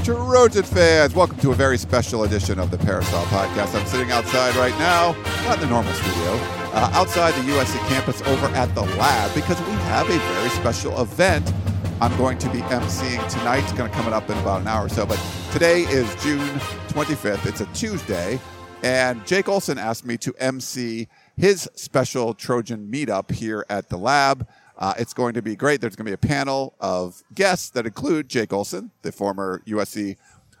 Trojan fans. Welcome to a very special edition of the Peristyle Podcast. I'm sitting outside right now, not in the normal studio, uh, outside the USC campus over at the lab because we have a very special event I'm going to be emceeing tonight. It's going to come up in about an hour or so, but today is June 25th. It's a Tuesday, and Jake Olson asked me to MC his special Trojan meetup here at the lab. Uh, it's going to be great. There's going to be a panel of guests that include Jake Olson, the former USC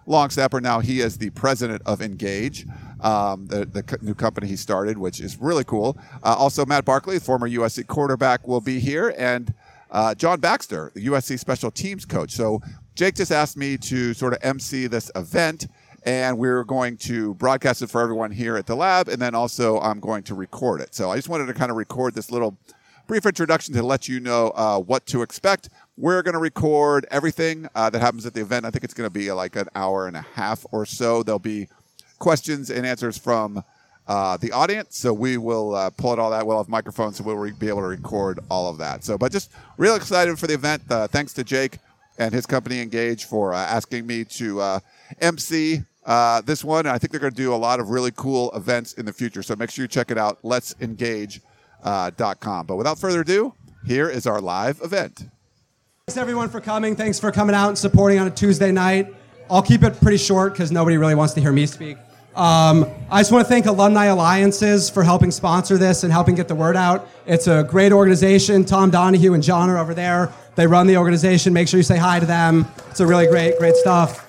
long snapper. Now he is the president of Engage, um, the, the new company he started, which is really cool. Uh, also, Matt Barkley, the former USC quarterback, will be here, and uh, John Baxter, the USC special teams coach. So Jake just asked me to sort of MC this event. And we're going to broadcast it for everyone here at the lab, and then also I'm going to record it. So I just wanted to kind of record this little brief introduction to let you know uh, what to expect. We're going to record everything uh, that happens at the event. I think it's going to be like an hour and a half or so. There'll be questions and answers from uh, the audience. So we will uh, pull it all that. We'll have microphones, so we'll re- be able to record all of that. So, but just real excited for the event. Uh, thanks to Jake and his company Engage for uh, asking me to uh, MC uh, this one. I think they're going to do a lot of really cool events in the future. So make sure you check it out. Let's engage uh, .com. But without further ado, here is our live event. Thanks everyone for coming. Thanks for coming out and supporting on a Tuesday night. I'll keep it pretty short because nobody really wants to hear me speak. Um, I just want to thank Alumni Alliances for helping sponsor this and helping get the word out. It's a great organization. Tom Donahue and John are over there. They run the organization. Make sure you say hi to them. It's a really great, great stuff.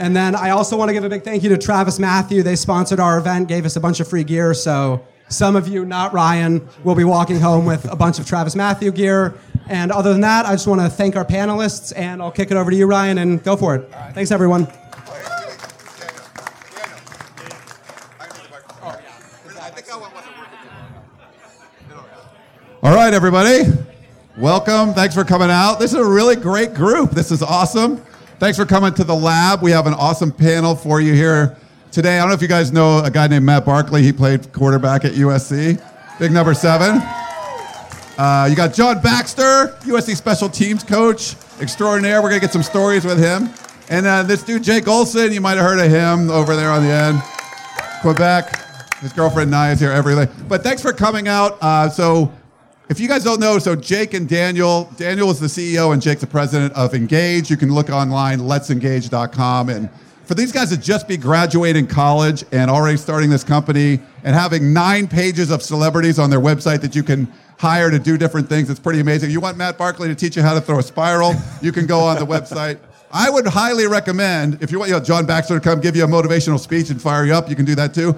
And then I also want to give a big thank you to Travis Matthew. They sponsored our event, gave us a bunch of free gear. So some of you, not Ryan, will be walking home with a bunch of Travis Matthew gear. And other than that, I just want to thank our panelists, and I'll kick it over to you, Ryan, and go for it. Thanks, everyone. All right, everybody. Welcome. Thanks for coming out. This is a really great group. This is awesome. Thanks for coming to the lab. We have an awesome panel for you here today. I don't know if you guys know a guy named Matt Barkley. He played quarterback at USC, big number seven. Uh, you got John Baxter, USC special teams coach extraordinaire. We're going to get some stories with him. And uh, this dude, Jake Olson, you might have heard of him over there on the end. Quebec. His girlfriend Nia is here every day. But thanks for coming out. Uh, so, if you guys don't know, so Jake and Daniel, Daniel is the CEO and Jake's the president of Engage. You can look online, letsengage.com. And for these guys to just be graduating college and already starting this company and having nine pages of celebrities on their website that you can hire to do different things, it's pretty amazing. You want Matt Barkley to teach you how to throw a spiral, you can go on the website. I would highly recommend, if you want you know, John Baxter to come give you a motivational speech and fire you up, you can do that too.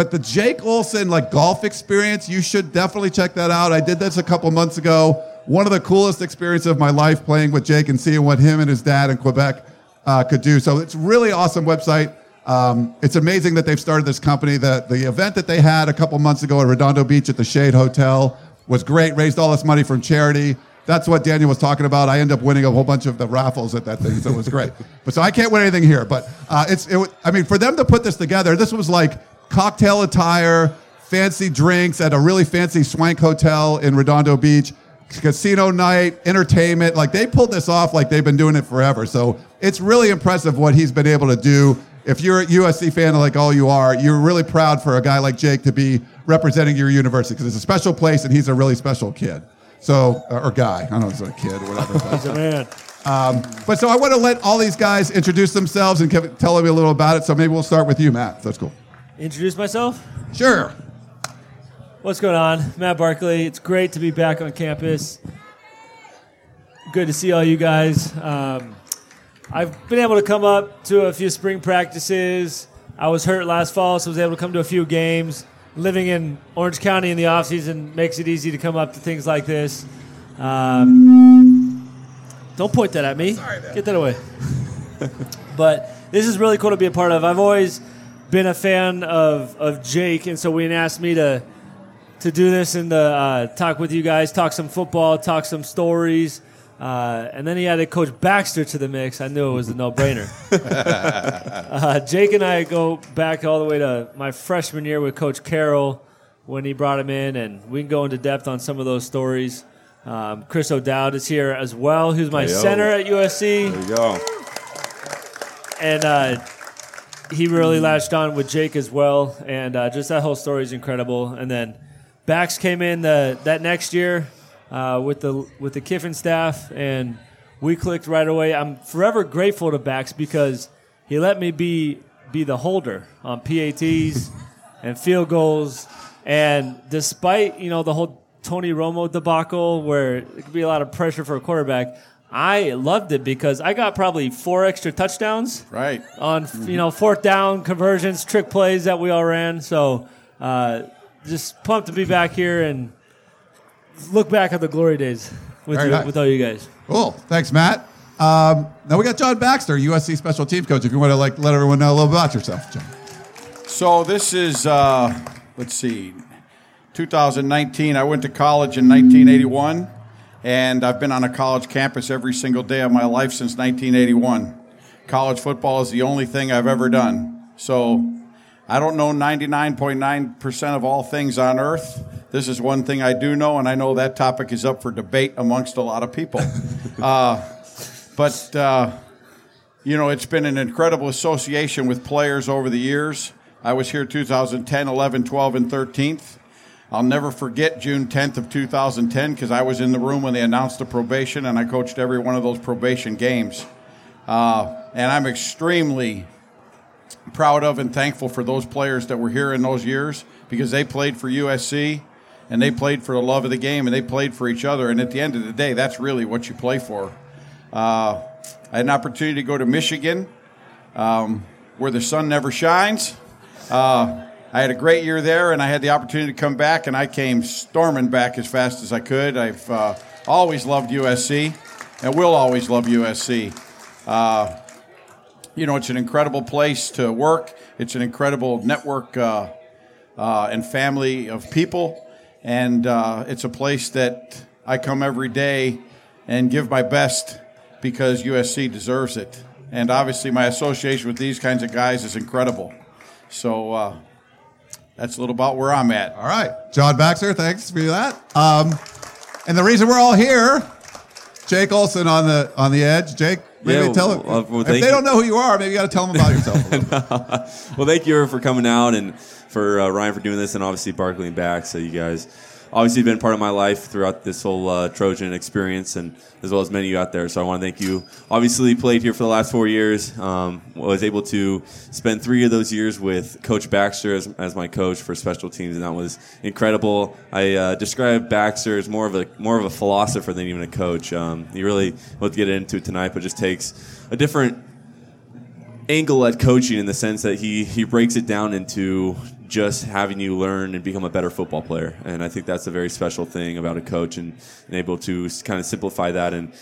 But the Jake Olson like golf experience, you should definitely check that out. I did this a couple months ago. One of the coolest experiences of my life playing with Jake and seeing what him and his dad in Quebec uh, could do. So it's really awesome website. Um, it's amazing that they've started this company. The, the event that they had a couple months ago at Redondo Beach at the Shade Hotel was great, raised all this money from charity. That's what Daniel was talking about. I end up winning a whole bunch of the raffles at that thing, so it was great. but so I can't win anything here. But uh, it's, it, I mean, for them to put this together, this was like cocktail attire, fancy drinks at a really fancy swank hotel in Redondo Beach, casino night, entertainment. Like they pulled this off like they've been doing it forever. So it's really impressive what he's been able to do. If you're a USC fan like all you are, you're really proud for a guy like Jake to be representing your university because it's a special place and he's a really special kid. So, or guy. I don't know if he's a kid or whatever. He's a man. Um, but so I want to let all these guys introduce themselves and tell me a little about it. So maybe we'll start with you, Matt. That's cool. Introduce myself. Sure. What's going on? Matt Barkley. It's great to be back on campus. Good to see all you guys. Um, I've been able to come up to a few spring practices. I was hurt last fall, so I was able to come to a few games. Living in Orange County in the off season makes it easy to come up to things like this. Um, Don't point that at me. Get that away. but this is really cool to be a part of. I've always been a fan of, of Jake, and so when he asked me to to do this and to uh, talk with you guys, talk some football, talk some stories, uh, and then he added Coach Baxter to the mix. I knew it was a no brainer. uh, Jake and I go back all the way to my freshman year with Coach Carroll when he brought him in, and we can go into depth on some of those stories. Um, Kris O'Dowd is here as well, who's my Hey, center at USC There you go. and uh, he really latched on with Jake as well, and uh, just that whole story is incredible. And then Bax came in the, that next year uh, with the with the Kiffin staff, and we clicked right away. I'm forever grateful to Bax because he let me be be the holder on PATs and field goals, and despite you know the whole Tony Romo debacle where it could be a lot of pressure for a quarterback. I loved it because I got probably four extra touchdowns Right. on you know fourth down conversions, trick plays that we all ran. So uh, just pumped to be back here and look back at the glory days with Very you, nice. with all you guys. Cool. Thanks, Matt. Um, now we got John Baxter, USC special teams coach. If you want to like let everyone know a little about yourself, John. So this is, uh, let's see, 2019. I went to college in 1981, and I've been on a college campus every single day of my life since 1981. College football is the only thing I've ever done. So I don't know 99.9% of all things on earth. This is one thing I do know, and I know that topic is up for debate amongst a lot of people. uh, but uh, you know, it's been an incredible association with players over the years. I was here 2010, 11, 12, and 13th. I'll never forget June 10th of 2010 because I was in the room when they announced the probation and I coached every one of those probation games. Uh, and I'm extremely proud of and thankful for those players that were here in those years because they played for USC and they played for the love of the game and they played for each other. And at the end of the day, that's really what you play for. Uh, I had an opportunity to go to Michigan, um, where the sun never shines. Uh, I had a great year there, and I had the opportunity to come back, and I came storming back as fast as I could. I've uh, always loved USC, and will always love USC. Uh, you know, it's an incredible place to work. It's an incredible network uh, uh, and family of people, and uh, it's a place that I come every day and give my best because USC deserves it. And obviously, my association with these kinds of guys is incredible. So uh, that's a little about where I'm at. All right, John Baxter, thanks for that. Um, and the reason we're all here, Jake Olson on the on the edge. Jake, maybe Yeah, tell them well, well, if they you. don't know who you are, maybe you got to tell them about yourself. a little. Well, thank you for coming out and for uh, Ryan for doing this, and obviously Barkley and back. So you guys obviously been part of my life throughout this whole uh, Trojan experience, and as well as many of you out there. So I want to thank you. Obviously, played here for the last four years. Um, was able to spend three of those years with Coach Baxter as, as my coach for special teams, and that was incredible. I uh, describe Baxter as more of a more of a philosopher than even a coach. Um, he really we'll get into it tonight, but just takes a different angle at coaching in the sense that he he breaks it down into just having you learn and become a better football player. And I think that's a very special thing about a coach and, and able to kind of simplify that and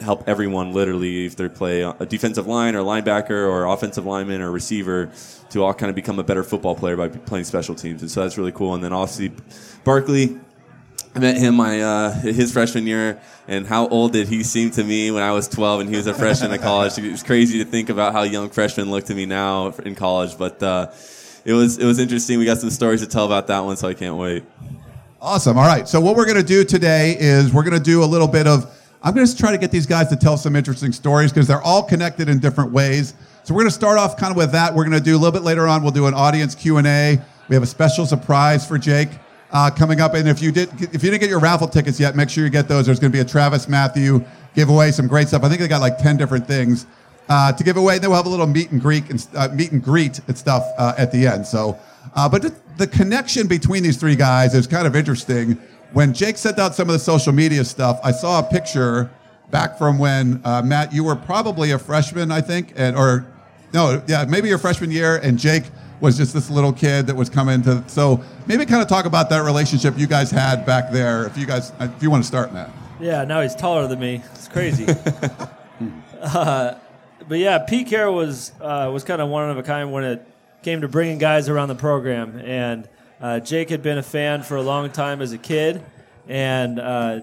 help everyone literally if they play a defensive line or linebacker or offensive lineman or receiver to all kind of become a better football player by playing special teams. And so that's really cool. And then obviously Barkley I met him my uh, his freshman year, and how old did he seem to me when I was 12 and he was a freshman in college? It was crazy to think about how young freshmen look to me now in college, but uh, it was it was interesting. We got some stories to tell about that one, so I can't wait. Awesome. All right. So what we're to do today is we're to do a little bit of. I'm to try to get these guys to tell some interesting stories because they're all connected in different ways. So we're to start off kind of with that. We're to do a little bit later on. We'll do an audience Q and A. We have a special surprise for Jake uh, coming up. And if you did, if you didn't get your raffle tickets yet, make sure you get those. There's going to be a Travis Matthew giveaway, some great stuff. I think they got like ten different things uh, to give away. Then we'll have a little meet and greet and uh, meet and greet and stuff uh, at the end. So, uh, but the, the connection between these three guys is kind of interesting. When Jake sent out some of the social media stuff, I saw a picture back from when uh, Matt, you were probably a freshman, I think, and or no, yeah, maybe your freshman year, and Jake was just this little kid that was coming to. So maybe kind of talk about that relationship you guys had back there. If you guys, if you want to start, Matt. Yeah, now he's taller than me. It's crazy. uh, but yeah, Pete Carroll was uh, was kind of one of a kind when it came to bringing guys around the program, and uh, Jake had been a fan for a long time as a kid, and uh,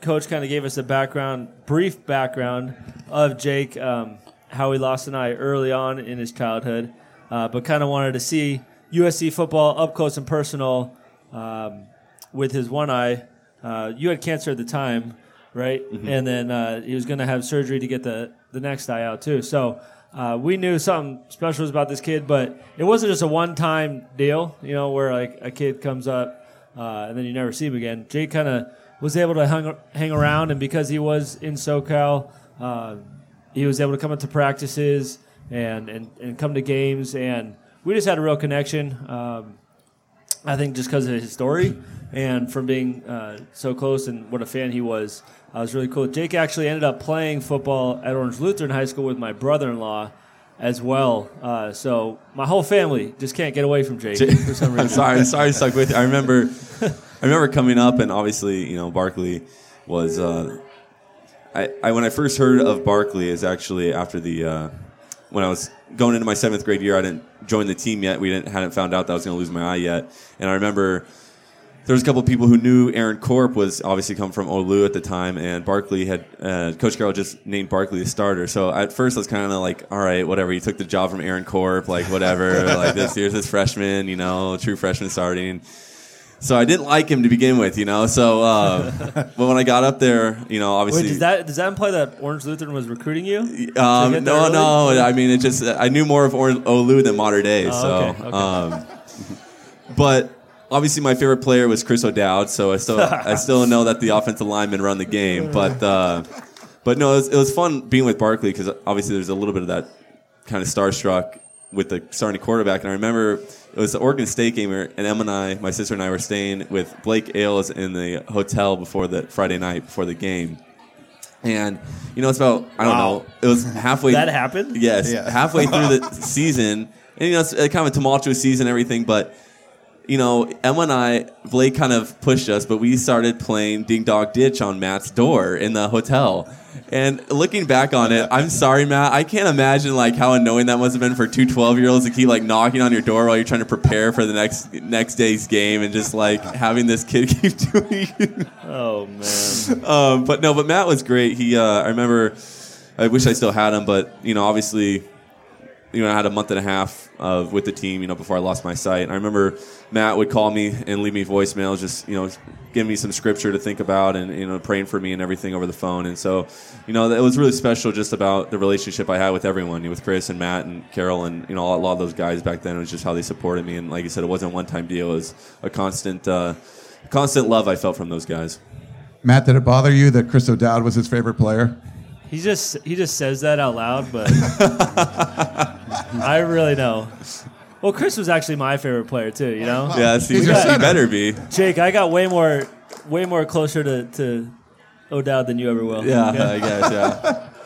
Coach kind of gave us a background, brief background of Jake, um, how he lost an eye early on in his childhood, uh, but kind of wanted to see USC football up close and personal um, with his one eye. Uh, you had cancer at the time, right? And then uh, he was going to have surgery to get the, the next eye out too. So uh, we knew something special was about this kid, but it wasn't just a one time deal, you know, where like a kid comes up uh, and then you never see him again. Jake kind of was able to hang, hang around, and because he was in SoCal, uh, he was able to come into practices and, and, and come to games, and we just had a real connection. Um, I think just because of his story and from being uh, so close and what a fan he was, uh, was really cool. Jake actually ended up playing football at Orange Lutheran High School with my brother-in-law as well. Uh, so my whole family just can't get away from Jake for some reason. I'm sorry, I'm sorry to stuck with you. I remember, I remember coming up, and obviously, you know, Barkley was. Uh, I, I when I first heard of Barkley is actually after the uh, when I was going into my seventh grade year. I didn't join the team yet. We didn't hadn't found out that I was going to lose my eye yet, and I remember. There was a couple of people who knew Aaron Corp was obviously come from Olu at the time, and Barkley had uh, Coach Carroll just named Barkley the starter. So at first I was kind of like, all right, whatever. He took the job from Aaron Corp, like whatever. like this here's this freshman, you know, true freshman starting. So I didn't like him to begin with, you know. So, uh, but when I got up there, you know, obviously, Wait, does that does that imply that Orange Lutheran was recruiting you? um, no, early? no. I mean, it just I knew more of or- Olu than modern day. Oh, so, okay, okay. Um, but obviously, my favorite player was Kris O'Dowd. So I still I still know that the offensive linemen run the game. But uh, but no, it was, it was fun being with Barkley because obviously there's a little bit of that kind of starstruck with the starting quarterback. And I remember it was the Oregon State game, and Em and I, my sister and I, were staying with Blake Ayles in the hotel before the Friday night before the game. And you know, it's about I don't Wow. know. It was halfway. That happened? Yes, Yeah. halfway through the season, and you know, it's a kind of a tumultuous season, and everything. But you know, Emma and I, Blake kind of pushed us, but we started playing Ding Dog Ditch on Matt's door in the hotel. And looking back on it, I'm sorry, Matt. I can't imagine like how annoying that must have been for two 12 year olds to keep like knocking on your door while you're trying to prepare for the next next day's game, and just like having this kid keep doing. It. Oh man. um, but no, but Matt was great. He, uh, I remember, I wish I still had him, but you know, obviously, you know, I had a month and a half of with the team, you know, before I lost my sight. And I remember Matt would call me and leave me voicemails, just you know, giving me some scripture to think about, and you know, praying for me and everything over the phone. And so, you know, it was really special just about the relationship I had with everyone, with Kris and Matt and Carroll, and you know, a lot of those guys back then. It was just how they supported me, and like I said, it wasn't a one time deal. It was a constant, uh, constant love I felt from those guys. Matt, did it bother you that Kris O'Dowd was his favorite player? He just he just says that out loud, but I really know. Well, Kris was actually my favorite player too. You know, Yeah, see, He's your better be. Jake, I got way more way more closer to to O'Dowd than you ever will. Yeah, Okay? I guess. Yeah.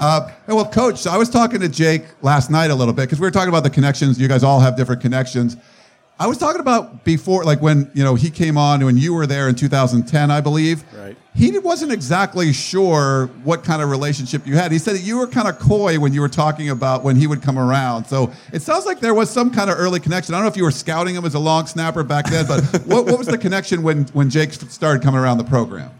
Uh, well, Coach, I was talking to Jake last night a little bit because we were talking about the connections. You guys all have different connections. I was talking about before, like when you know he came on when you were there in 2010, I believe. Right. He wasn't exactly sure what kind of relationship you had. He said that you were kind of coy when you were talking about when he would come around. So it sounds like there was some kind of early connection. I don't know if you were scouting him as a long snapper back then, but what, what was the connection when when Jake started coming around the program?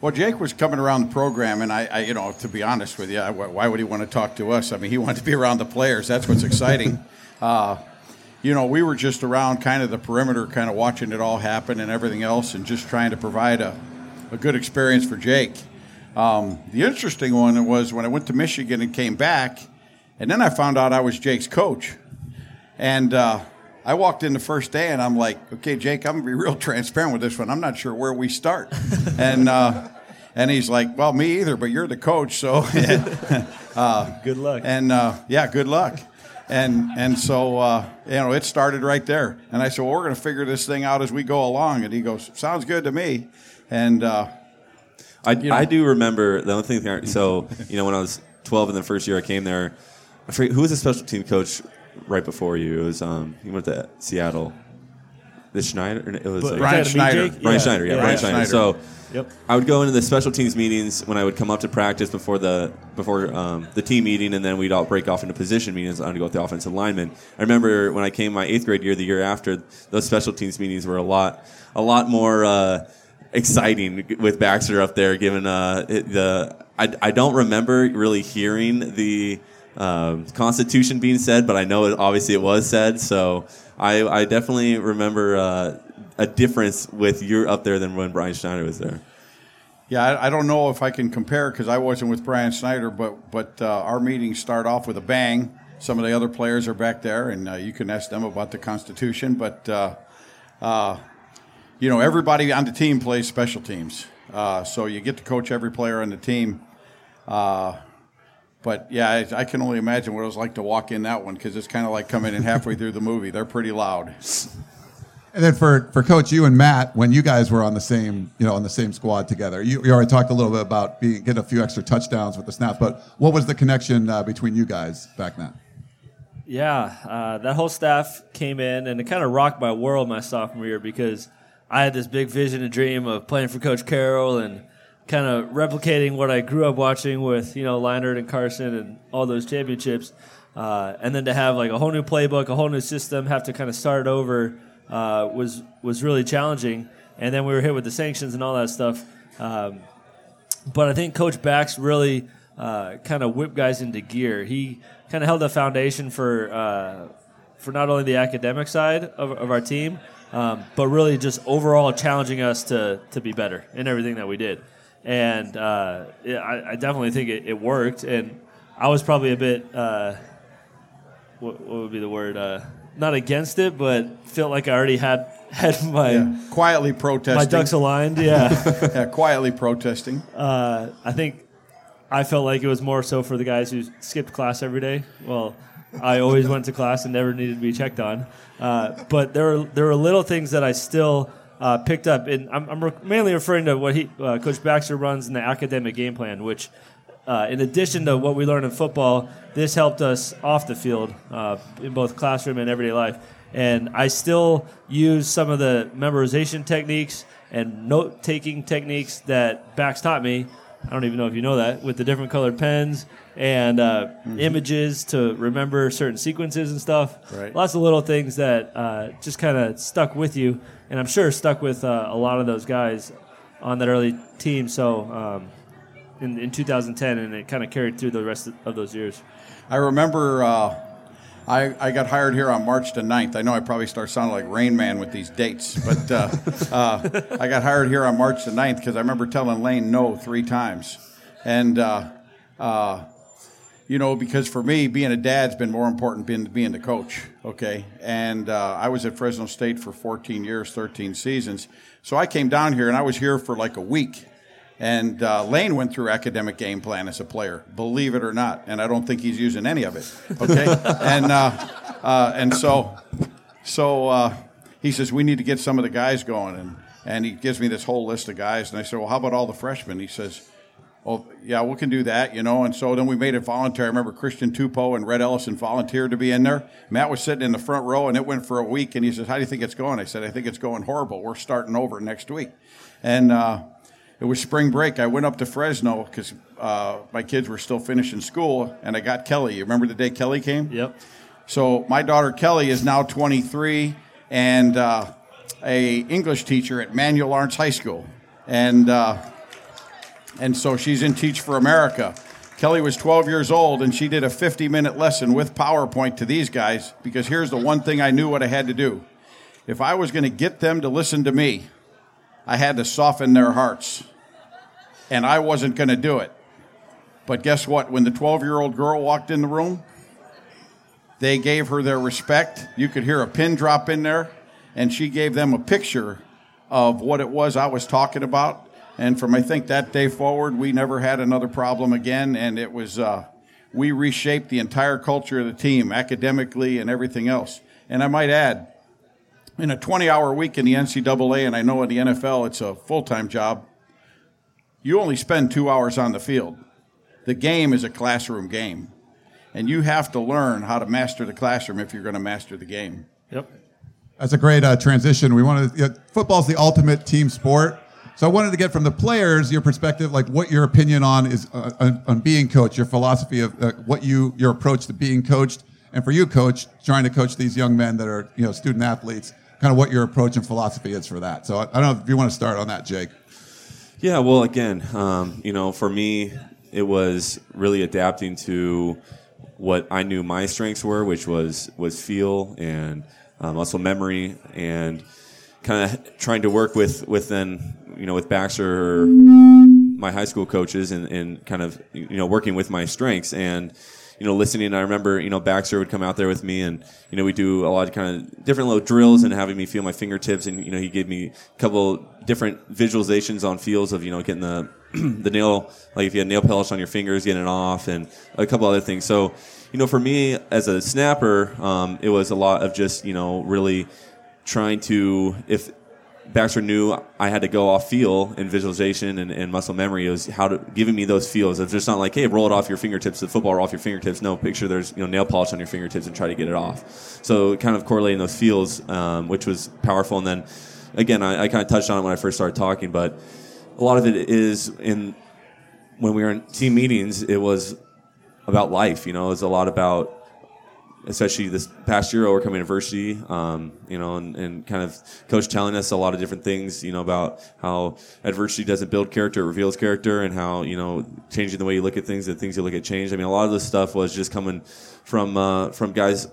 Well, Jake was coming around the program, and I, I you know, to be honest with you, I, why would he want to talk to us? I mean, he wanted to be around the players. That's what's exciting. uh, you know, we were just around kind of the perimeter, kind of watching it all happen and everything else, and just trying to provide a, a good experience for Jake. Um, the interesting one was when I went to Michigan and came back, and then I found out I was Jake's coach. And uh, I walked in the first day and I'm like, okay, Jake, I'm gonna be real transparent with this one. I'm not sure where we start. and uh, and he's like, well, me either, but you're the coach, so Good luck. and uh, yeah, good luck. And and so uh, you know, it started right there. And I said, well, we're gonna figure this thing out as we go along. And he goes, sounds good to me. And uh, I, know. I do remember the only thing. So you know, when I was 12 in the first year I came there, I forget who was the special team coach right before you. It was um, he went to Seattle. the Schneider. It was But- like, Brian Schneider. BJ? Brian Schneider, yeah, yeah, Brian yeah. Schneider. Schneider. So Yep. I would go into the special teams meetings when I would come up to practice before the before um, the team meeting, and then we'd all break off into position meetings to go with the offensive linemen. I remember when I came my eighth grade year, the year after, those special teams meetings were a lot a lot more uh, exciting with Baxter up there. Given uh, the I, I don't remember really hearing the um, Constitution being said, but I know it, obviously it was said. So I, I definitely remember uh, a difference with you're up there than when Brian Schneider was there. Yeah, I, I don't know if I can compare because I wasn't with Brian Schneider, but but uh, our meetings start off with a bang. Some of the other players are back there, and uh, you can ask them about the Constitution. But uh, uh, you know, everybody on the team plays special teams, uh, so you get to coach every player on the team. Uh, but yeah, I, I can only imagine what it was like to walk in that one because it's kind of like coming in halfway through the movie. They're pretty loud. And then for, for Coach, you and Matt, when you guys were on the same, you know, on the same squad together, you, you already talked a little bit about being, getting a few extra touchdowns with the snaps, but what was the connection uh, between you guys back then? Yeah, uh, that whole staff came in and it kind of rocked my world my sophomore year because I had this big vision and dream of playing for Coach Carroll and kind of replicating what I grew up watching with you know Leinart and Carson and all those championships, uh, and then to have like a whole new playbook, a whole new system, have to kind of start over uh, was was really challenging. And then we were hit with the sanctions and all that stuff. Um, but I think Coach Bax really uh, kind of whipped guys into gear. He kind of held the foundation for uh, for not only the academic side of, of our team, um, but really just overall challenging us to to be better in everything that we did. And uh, I, I definitely think it, it worked. And I was probably a bit uh, what, what would be the word? Not against it, but felt like I already had had my Yeah. Quietly protesting. my ducks aligned. Yeah. yeah, quietly protesting. Uh, I think I felt like it was more so for the guys who skipped class every day. Well, I always went to class and never needed to be checked on. Uh, but there were there were little things that I still uh, picked up, and I'm, I'm re- mainly referring to what he uh, Coach Baxter runs in the academic game plan, which. Uh, in addition to what we learned in football, this helped us off the field uh, in both classroom and everyday life. And I still use some of the memorization techniques and note taking techniques that Bax taught me. I don't even know if you know that with the different colored pens and uh, images to remember certain sequences and stuff. Right. Lots of little things that uh, just kind of stuck with you, and I'm sure stuck with uh, a lot of those guys on that early team. So um, in, in 2010, and it kind of carried through the rest of, of those years. I remember uh, I, I got hired here on March the 9th. I know I probably start sounding like Rain Man with these dates, but uh, uh, I got hired here on March the 9th because I remember telling Lane no three times. And, uh, uh, you know, because for me, being a dad's been more important than being the coach, okay? And uh, I was at Fresno State for 14 years, 13 seasons. So I came down here and I was here for like a week. And uh, Lane went through academic game plan as a player, believe it or not, and I don't think he's using any of it. Okay, and uh, uh, and so so uh, he says we need to get some of the guys going, and and he gives me this whole list of guys, and I said, well, how about all the freshmen? He says, oh yeah, we can do that, you know. And so then we made it voluntary. I remember Christian Tupou and Rhett Ellison volunteered to be in there. Matt was sitting in the front row, and it went for a week. And he says, how do you think it's going? I said, I think it's going horrible. We're starting over next week, and. It was spring break. I went up to Fresno because uh, my kids were still finishing school, and I got Kelly. You remember the day Kelly came? Yep. So my daughter Kelly is now 23 and uh, a English teacher at Manuel Lawrence High School, and uh, and so she's in Teach for America. Kelly was 12 years old, and she did a 50-minute lesson with PowerPoint to these guys because here's the one thing I knew what I had to do. If I was going to get them to listen to me, I had to soften their hearts. And I wasn't going to do it. But guess what? When the 12 year old girl walked in the room, they gave her their respect. You could hear a pin drop in there, and she gave them a picture of what it was I was talking about. And from I think that day forward, we never had another problem again. And it was, uh, we reshaped the entire culture of the team academically and everything else. And I might add, in a 20 hour week in the NCAA, and I know in the NFL it's a full time job, you only spend two hours on the field. The game is a classroom game. And you have to learn how to master the classroom if you're going to master the game. Yep. That's a great uh, transition. We wanted you know, football's the ultimate team sport. So I wanted to get from the players your perspective, like what your opinion on is uh, on, on being coached, your philosophy of uh, what you your approach to being coached, and for you, coach, trying to coach these young men that are you know student athletes, kind of what your approach and philosophy is for that. So I, I don't know if you want to start on that, Jake. Yeah, well, again, um, you know, for me, it was really adapting to what I knew my strengths were, which was was feel and uh, muscle memory, and kind of trying to work with with then you know with Baxter, my high school coaches, and, and kind of you know working with my strengths and you know, listening. I remember, you know, Baxter would come out there with me, and you know, we do a lot of kind of different little drills and having me feel my fingertips, and you know, he gave me a couple different visualizations on feels of you know getting the the nail, like if you had nail polish on your fingers, getting it off, and a couple other things. So, you know, for me as a snapper, um, it was a lot of just you know really trying to if Baxter knew I had to go off feel and visualization and, and, muscle memory. It was how to giving me those feels. It's just not like, hey, roll it off your fingertips, the football off your fingertips. No, picture there's you know nail polish on your fingertips and try to get it off. So kind of correlating those feels, um, which was powerful. And then again, I, I kind of touched on it when I first started talking, but a lot of it is in when we were in team meetings. It was about life. You know, it was a lot about especially this past year overcoming adversity, um, you know, and, and, kind of coach telling us a lot of different things, you know, about how adversity doesn't build character, it reveals character, and how, you know, changing the way you look at things, the things you look at change. I mean, a lot of this stuff was just coming from, uh, from guys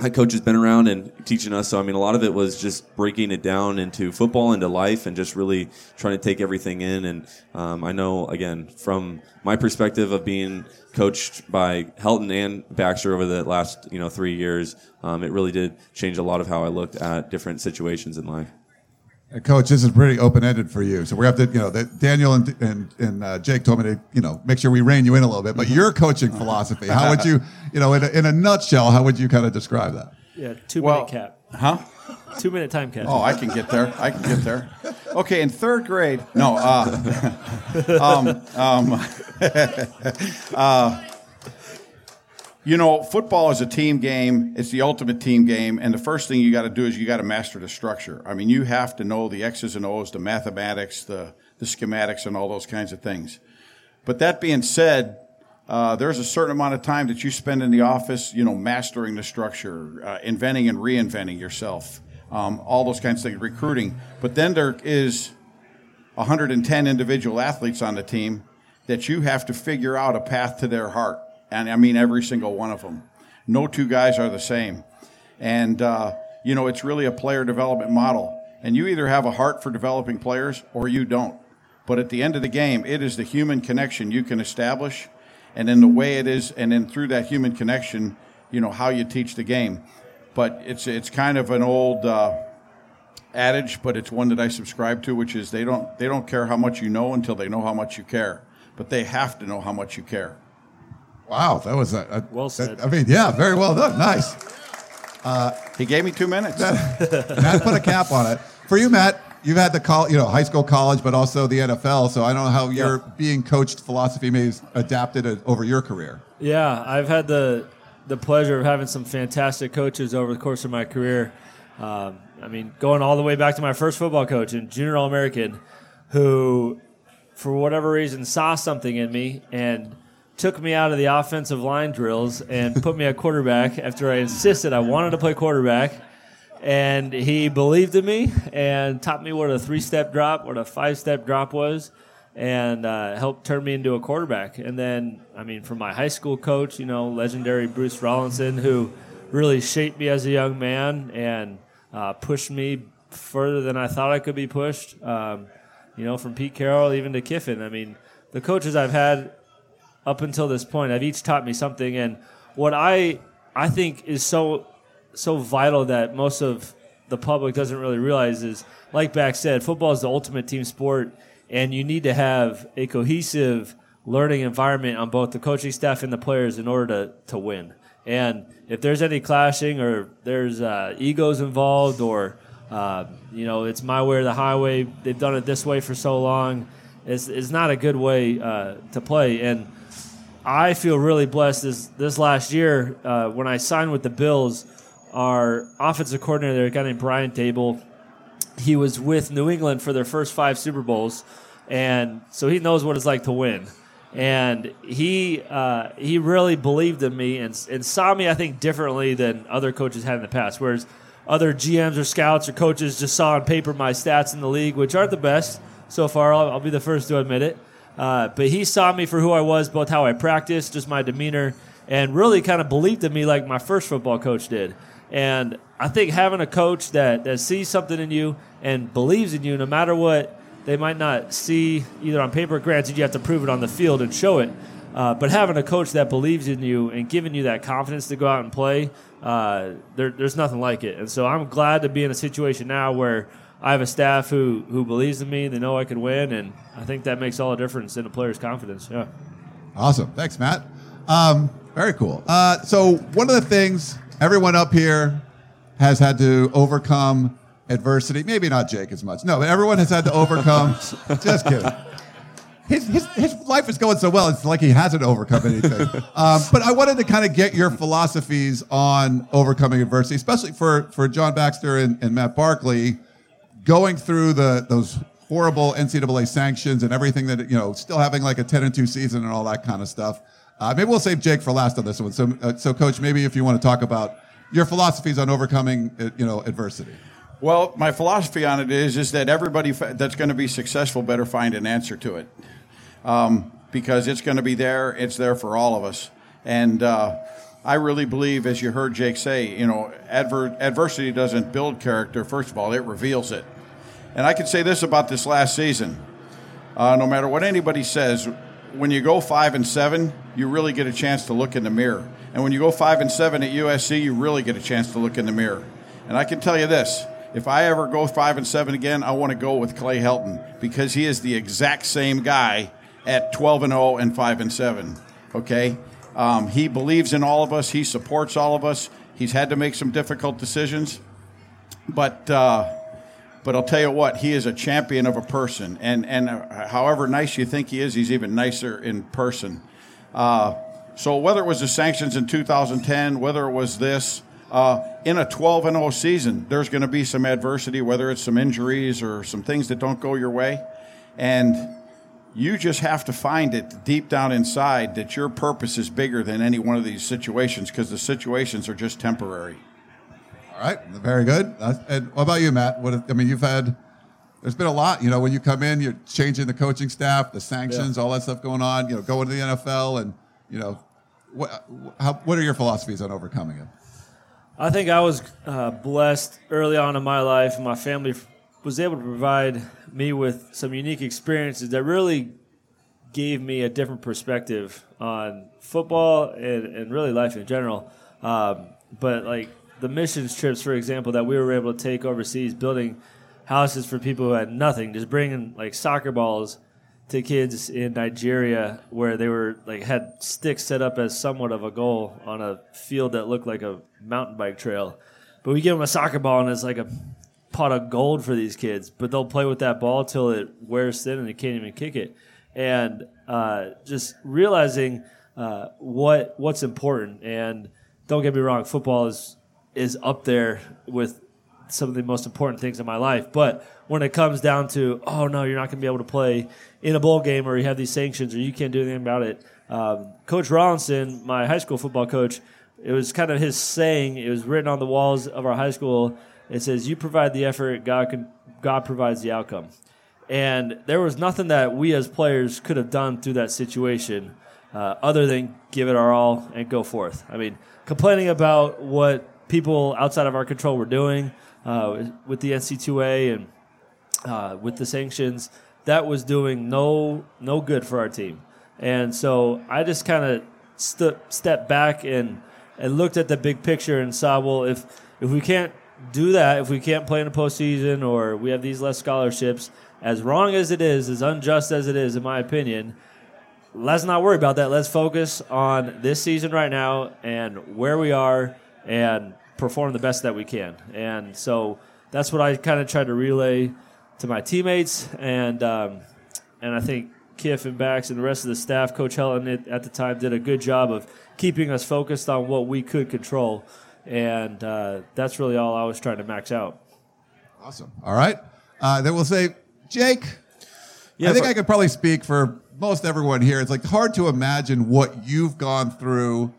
head coach has been around and teaching us. So I mean, a lot of it was just breaking it down into football, into life, and just really trying to take everything in. And um, I know, again, from my perspective of being coached by Helton and Baxter over the last you know three years, um, it really did change a lot of how I looked at different situations in life. Coach, this is pretty open ended for you. So we have to, you know, that Daniel and and, and uh, Jake told me to, you know, make sure we rein you in a little bit. But mm-hmm. your coaching philosophy, how would you, you know, in a, in a nutshell, how would you kind of describe that? Yeah, two well, minute cap. Huh? Two minute time cap. Oh, I can get there. I can get there. Okay, in third grade, no, uh, um, um, uh, you know, football is a team game. It's the ultimate team game. And the first thing you got to do is you got to master the structure. I mean, you have to know the X's and O's, the mathematics, the, the schematics, and all those kinds of things. But that being said, uh, there's a certain amount of time that you spend in the office, you know, mastering the structure, uh, inventing and reinventing yourself, um, all those kinds of things, recruiting. But then there is 110 individual athletes on the team that you have to figure out a path to their heart and I mean every single one of them. No two guys are the same. And, uh, you know, it's really a player development model. And you either have a heart for developing players or you don't. But at the end of the game, it is the human connection you can establish. And then the way it is, and then through that human connection, you know, how you teach the game. But it's, it's kind of an old uh, adage, but it's one that I subscribe to, which is they don't, they don't care how much you know until they know how much you care. But they have to know how much you care. Wow, that was a, a well said. That, I mean, yeah, very well done. Nice. Uh, he gave me two minutes. Matt put a cap on it. For you, Matt, you've had the col- you know high school, college, but also the NFL. So I don't know how your being coached philosophy may have adapted it over your career. Yeah, I've had the the pleasure of having some fantastic coaches over the course of my career. Um, I mean, going all the way back to my first football coach and junior All American, who, for whatever reason, saw something in me and took me out of the offensive line drills and put me at quarterback after I insisted I wanted to play quarterback. And he believed in me and taught me what a three step drop, what a five step drop was, and uh, helped turn me into a quarterback. And then, I mean, from my high school coach, you know, legendary Bruce Rollinson, who really shaped me as a young man and uh, pushed me further than I thought I could be pushed. Um, you know, from Pete Carroll even to Kiffin. I mean, the coaches I've had up until this point have each taught me something. And what I I think is so so vital that most of the public doesn't really realize is, like Back said, football is the ultimate team sport, and you need to have a cohesive learning environment on both the coaching staff and the players in order to, to win. And if there's any clashing or there's uh, egos involved or uh, you know it's my way or the highway, they've done it this way for so long. It's, it's not a good way uh, to play. And I feel really blessed this this last year uh, when I signed with the Bills. our offensive coordinator, a guy named Brian Daboll, he was with New England for their first five Super Bowls, and so he knows what it's like to win. And he uh, he really believed in me and, and saw me, I think, differently than other coaches had in the past. Whereas other GMs or scouts or coaches just saw on paper my stats in the league, which aren't the best so far. I'll, I'll be the first to admit it. Uh, but he saw me for who I was, both how I practiced, just my demeanor, and really kind of believed in me like my first football coach did. And I think having a coach that, that sees something in you and believes in you, no matter what they might not see either on paper, granted, you have to prove it on the field and show it. Uh, but having a coach that believes in you and giving you that confidence to go out and play, uh, there, there's nothing like it. And so I'm glad to be in a situation now where I have a staff who, who believes in me. They know I can win, and I think that makes all the difference in a player's confidence. Yeah. Awesome. Thanks, Matt. Um, very cool. Uh, so one of the things everyone up here has had to overcome adversity. Maybe not Jake as much. No, but everyone has had to overcome. just kidding. His, his, his life is going so well, it's like he hasn't overcome anything. um, but I wanted to kind of get your philosophies on overcoming adversity, especially for, for John Baxter and, and Matt Barkley, going through the those horrible NCAA sanctions and everything that, you know, still having like a 10 and 2 season and all that kind of stuff. Uh, maybe we'll save Jake for last on this one. So, uh, so coach, maybe if you want to talk about your philosophies on overcoming, uh, you know, adversity. Well, my philosophy on it is is that everybody that's going to be successful better find an answer to it, um, because it's going to be there. It's there for all of us, and uh, I really believe, as you heard Jake say, you know, adver- adversity doesn't build character. First of all, it reveals it. And I can say this about this last season: uh, no matter what anybody says, when you go five and seven, you really get a chance to look in the mirror. And when you go five and seven at USC, you really get a chance to look in the mirror. And I can tell you this: if I ever go five and seven again, I want to go with Clay Helton because he is the exact same guy at 12 and 0 and 5 and 7. Okay, um, he believes in all of us. He supports all of us. He's had to make some difficult decisions, but uh, but I'll tell you what, he is a champion of a person. And and uh, however nice you think he is, he's even nicer in person. Uh, so whether it was the sanctions in 2010, whether it was this. Uh, in a 12 and 0 season, there's going to be some adversity, whether it's some injuries or some things that don't go your way. And you just have to find it deep down inside that your purpose is bigger than any one of these situations because the situations are just temporary. All right, very good. Uh, and what about you, Matt? What I mean, you've had there's been a lot. You know, when you come in, you're changing the coaching staff, the sanctions, yeah. all that stuff going on. You know, going to the NFL, and you know, what how, what are your philosophies on overcoming it? I think I was uh, blessed early on in my life. My family was able to provide me with some unique experiences that really gave me a different perspective on football and, and really life in general. Um, but like the missions trips, for example, that we were able to take overseas, building houses for people who had nothing, just bringing like soccer balls to kids in Nigeria where they were like had sticks set up as somewhat of a goal on a field that looked like a mountain bike trail. But we give them a soccer ball and it's like a pot of gold for these kids. But they'll play with that ball till it wears thin and they can't even kick it. And uh, just realizing uh, what what's important. And don't get me wrong, football is is up there with some of the most important things in my life. But when it comes down to, oh no, you're not going to be able to play in a bowl game, or you have these sanctions, or you can't do anything about it. Um, coach Rollinson, my high school football coach, it was kind of his saying. It was written on the walls of our high school. It says, "You provide the effort, God can, God provides the outcome." And there was nothing that we as players could have done through that situation uh, other than give it our all and go forth. I mean, complaining about what people outside of our control were doing uh, with the NC2A and uh, with the sanctions, that was doing no no good for our team. And so I just kind of st- stepped back and and looked at the big picture and saw, well, if if we can't do that, if we can't play in the postseason or we have these less scholarships, as wrong as it is, as unjust as it is, in my opinion, let's not worry about that. Let's focus on this season right now and where we are and perform the best that we can. And so that's what I kind of tried to relay to my teammates, and um, and I think Kiff and Bax and the rest of the staff, Coach Helton at the time did a good job of keeping us focused on what we could control. and uh, that's really all I was trying to max out. Awesome. All right. Uh, then we'll say, Jake. Yeah, I think for- I could probably speak for most everyone here. It's like hard to imagine what you've gone through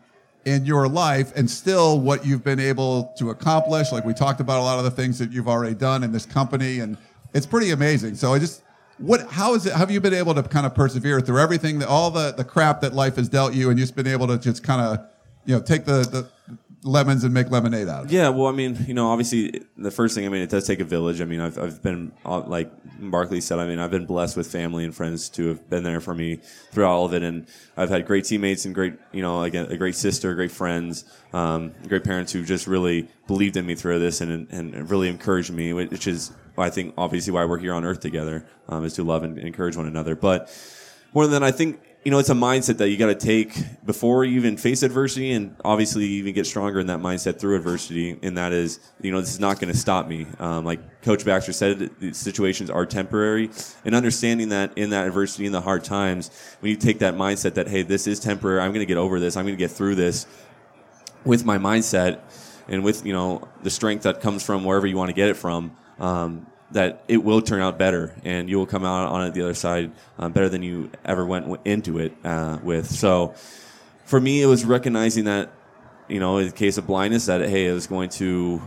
in your life and still what you've been able to accomplish. Like we talked about a lot of the things that you've already done in this company, and it's pretty amazing. So I just, what, how is it? Have you been able to kind of persevere through everything that all the the crap that life has dealt you, and you've been able to just kind of, you know, take the the lemons and make lemonade out of? Yeah, well, I mean, you know, obviously, the first thing, I mean, it does take a village. I mean, I've, I've been, uh, like Barkley said, I mean, I've been blessed with family and friends to have been there for me throughout all of it. And I've had great teammates and great, you know, again, a great sister, great friends, um, great parents who just really believed in me through this and, and really encouraged me, which is, I think, obviously why we're here on earth together, um, is to love and encourage one another. But more than that, I think you know it's a mindset that you got to take before you even face adversity, and obviously you even get stronger in that mindset through adversity. And that is, you know, this is not going to stop me. Um, like Coach Baxter said, situations are temporary, and understanding that in that adversity, in the hard times, when you take that mindset that hey, this is temporary, I'm going to get over this, I'm going to get through this with my mindset and with you know the strength that comes from wherever you want to get it from um, that it will turn out better and you will come out on it the other side uh, better than you ever went into it uh, with. So for me it was recognizing that you know in the case of blindness that hey it was going to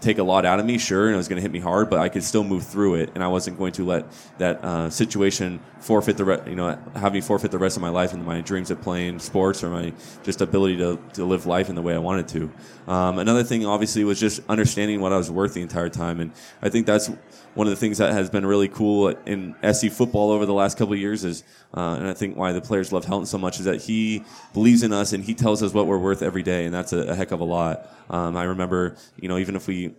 take a lot out of me, sure, and it was going to hit me hard, but I could still move through it, and I wasn't going to let that uh, situation forfeit the re- you know have me forfeit the rest of my life and my dreams of playing sports or my just ability to, to live life in the way I wanted to. Um, another thing, obviously, was just understanding what I was worth the entire time, and I think that's one of the things that has been really cool in SC football over the last couple of years is, uh, and I think why the players love Helton so much is that he believes in us and he tells us what we're worth every day, and that's a, a heck of a lot. Um, I remember, you know, even if we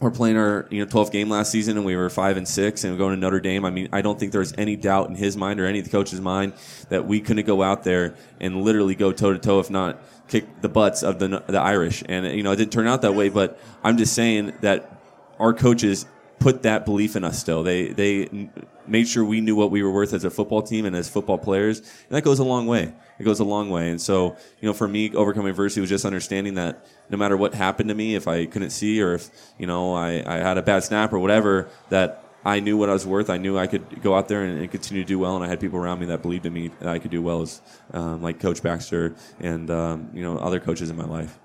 were playing our you know 12th game last season and we were five and six and going to Notre Dame. I mean, I don't think there's any doubt in his mind or any of the coach's mind that we couldn't go out there and literally go toe to toe, if not kick the butts of the the Irish. And you know, it didn't turn out that way. But I'm just saying that our coaches put that belief in us still. They they made sure we knew what we were worth as a football team and as football players, and that goes a long way. It goes a long way. And so, you know, for me, overcoming adversity was just understanding that no matter what happened to me, if I couldn't see or if you know I, I had a bad snap or whatever, that I knew what I was worth. I knew I could go out there and, and continue to do well, and I had people around me that believed in me that I could do well, as um, like Coach Baxter and um, you know other coaches in my life.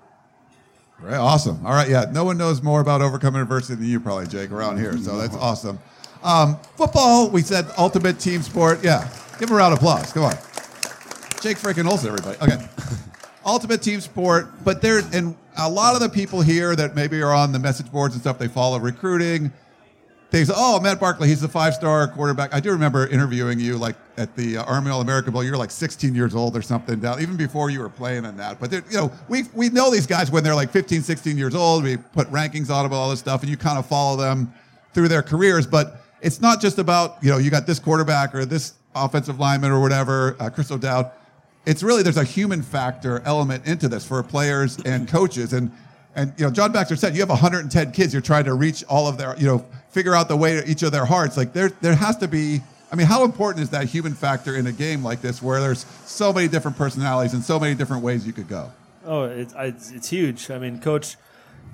Right, awesome. All right, yeah. No one knows more about overcoming adversity than you, probably, Jake, around here. So that's awesome. Um, football, we said ultimate team sport. Yeah, give him a round of applause. Come on, Jake freaking Olson, everybody. Okay, ultimate team sport. But there, and a lot of the people here that maybe are on the message boards and stuff, they follow recruiting. They say, "Oh, Matt Barkley, he's the five-star quarterback." I do remember interviewing you, like at the uh, Army All-American Bowl. You were like 16 years old or something, down even before you were playing in that. But you know, we we know these guys when they're like 15, 16 years old. We put rankings on them, all this stuff, and you kind of follow them through their careers. But it's not just about you know you got this quarterback or this offensive lineman or whatever, uh, Kris O'Dowd. It's really there's a human factor element into this for players and coaches and. And you know, John Baxter said you have 110 kids. You're trying to reach all of their, you know, figure out the way to each of their hearts. Like there, there has to be. I mean, how important is that human factor in a game like this, where there's so many different personalities and so many different ways you could go? Oh, it's, it's, huge. I mean, Coach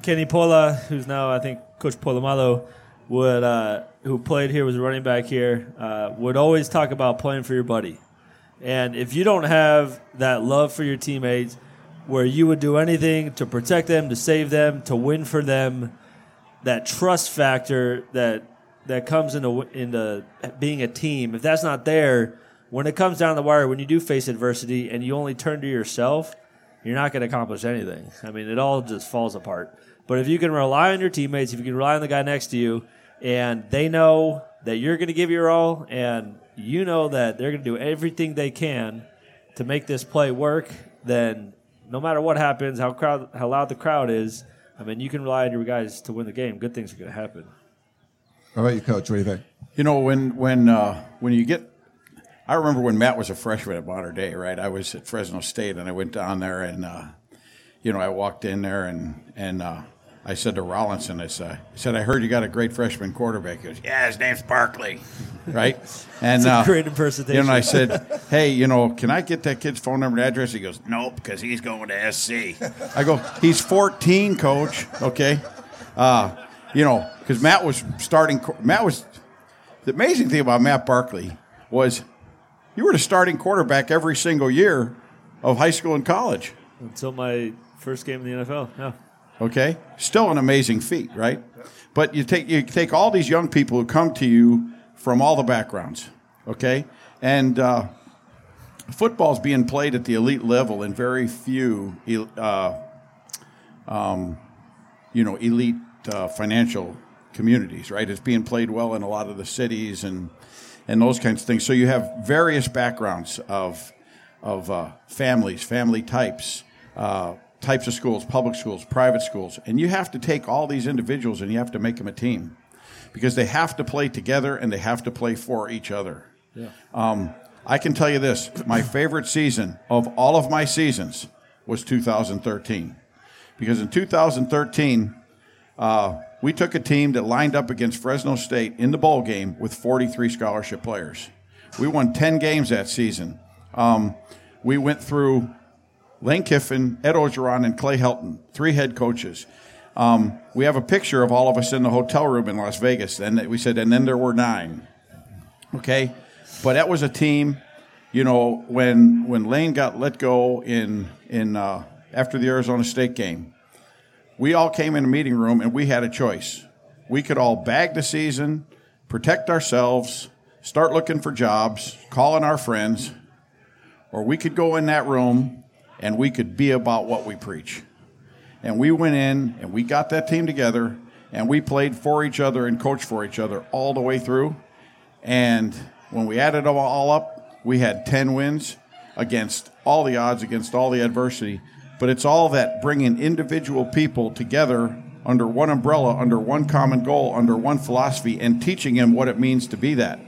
Kenny Pola, who's now I think Coach Polamalu, would uh, who played here was a running back here, uh, would always talk about playing for your buddy. And if you don't have that love for your teammates, where you would do anything to protect them, to save them, to win for them, that trust factor that that comes into into being a team. If that's not there, when it comes down the wire, when you do face adversity and you only turn to yourself, you're not going to accomplish anything. I mean, it all just falls apart. But if you can rely on your teammates, if you can rely on the guy next to you, and they know that you're going to give your all, and you know that they're going to do everything they can to make this play work, then no matter what happens, how crowd, how loud the crowd is, I mean, you can rely on your guys to win the game. Good things are going to happen. How about you, Coach? What do you think? You know, when when uh, when you get, I remember when Matt was a freshman at Mater Dei, right? I was at Fresno State, and I went down there, and uh, you know, I walked in there, and and uh, I said to Rollinson, I said, I said, I heard you got a great freshman quarterback. He goes, Yeah, his name's Barkley, right? And uh, great impersonation. You know, and I said, Hey, you know, can I get that kid's phone number and address? He goes, Nope, because he's going to SC. I go, He's 14, coach. Okay, uh, you know, because Matt was starting. Matt was the amazing thing about Matt Barkley was you were the starting quarterback every single year of high school and college. Until my first game in the NFL. Yeah. Okay, still an amazing feat, right? But you take you take all these young people who come to you from all the backgrounds, okay, and uh, football's being played at the elite level in very few, uh, um, you know, elite uh, financial communities, right? It's being played well in a lot of the cities and and those kinds of things. So you have various backgrounds of of uh, families, family types, uh, types of schools, public schools, private schools, and you have to take all these individuals and you have to make them a team because they have to play together and they have to play for each other. Yeah. Um, I can tell you this: my favorite season of all of my seasons was 2013, because in 2013. Uh, we took a team that lined up against Fresno State in the bowl game with 43 scholarship players. We won 10 games that season. Um, we went through Lane Kiffin, Ed Orgeron, and Clay Helton, three head coaches. Um, we have a picture of all of us in the hotel room in Las Vegas, and we said, and then there were nine. Okay, but that was a team. You know, when when Lane got let go in in uh, after the Arizona State game, we all came in a meeting room and we had a choice. We could all bag the season, protect ourselves, start looking for jobs, calling our friends, or we could go in that room and we could be about what we preach. And we went in and we got that team together and we played for each other and coached for each other all the way through. And when we added them all up, we had 10 wins against all the odds, against all the adversity. But it's all that bringing individual people together under one umbrella, under one common goal, under one philosophy, and teaching them what it means to be that.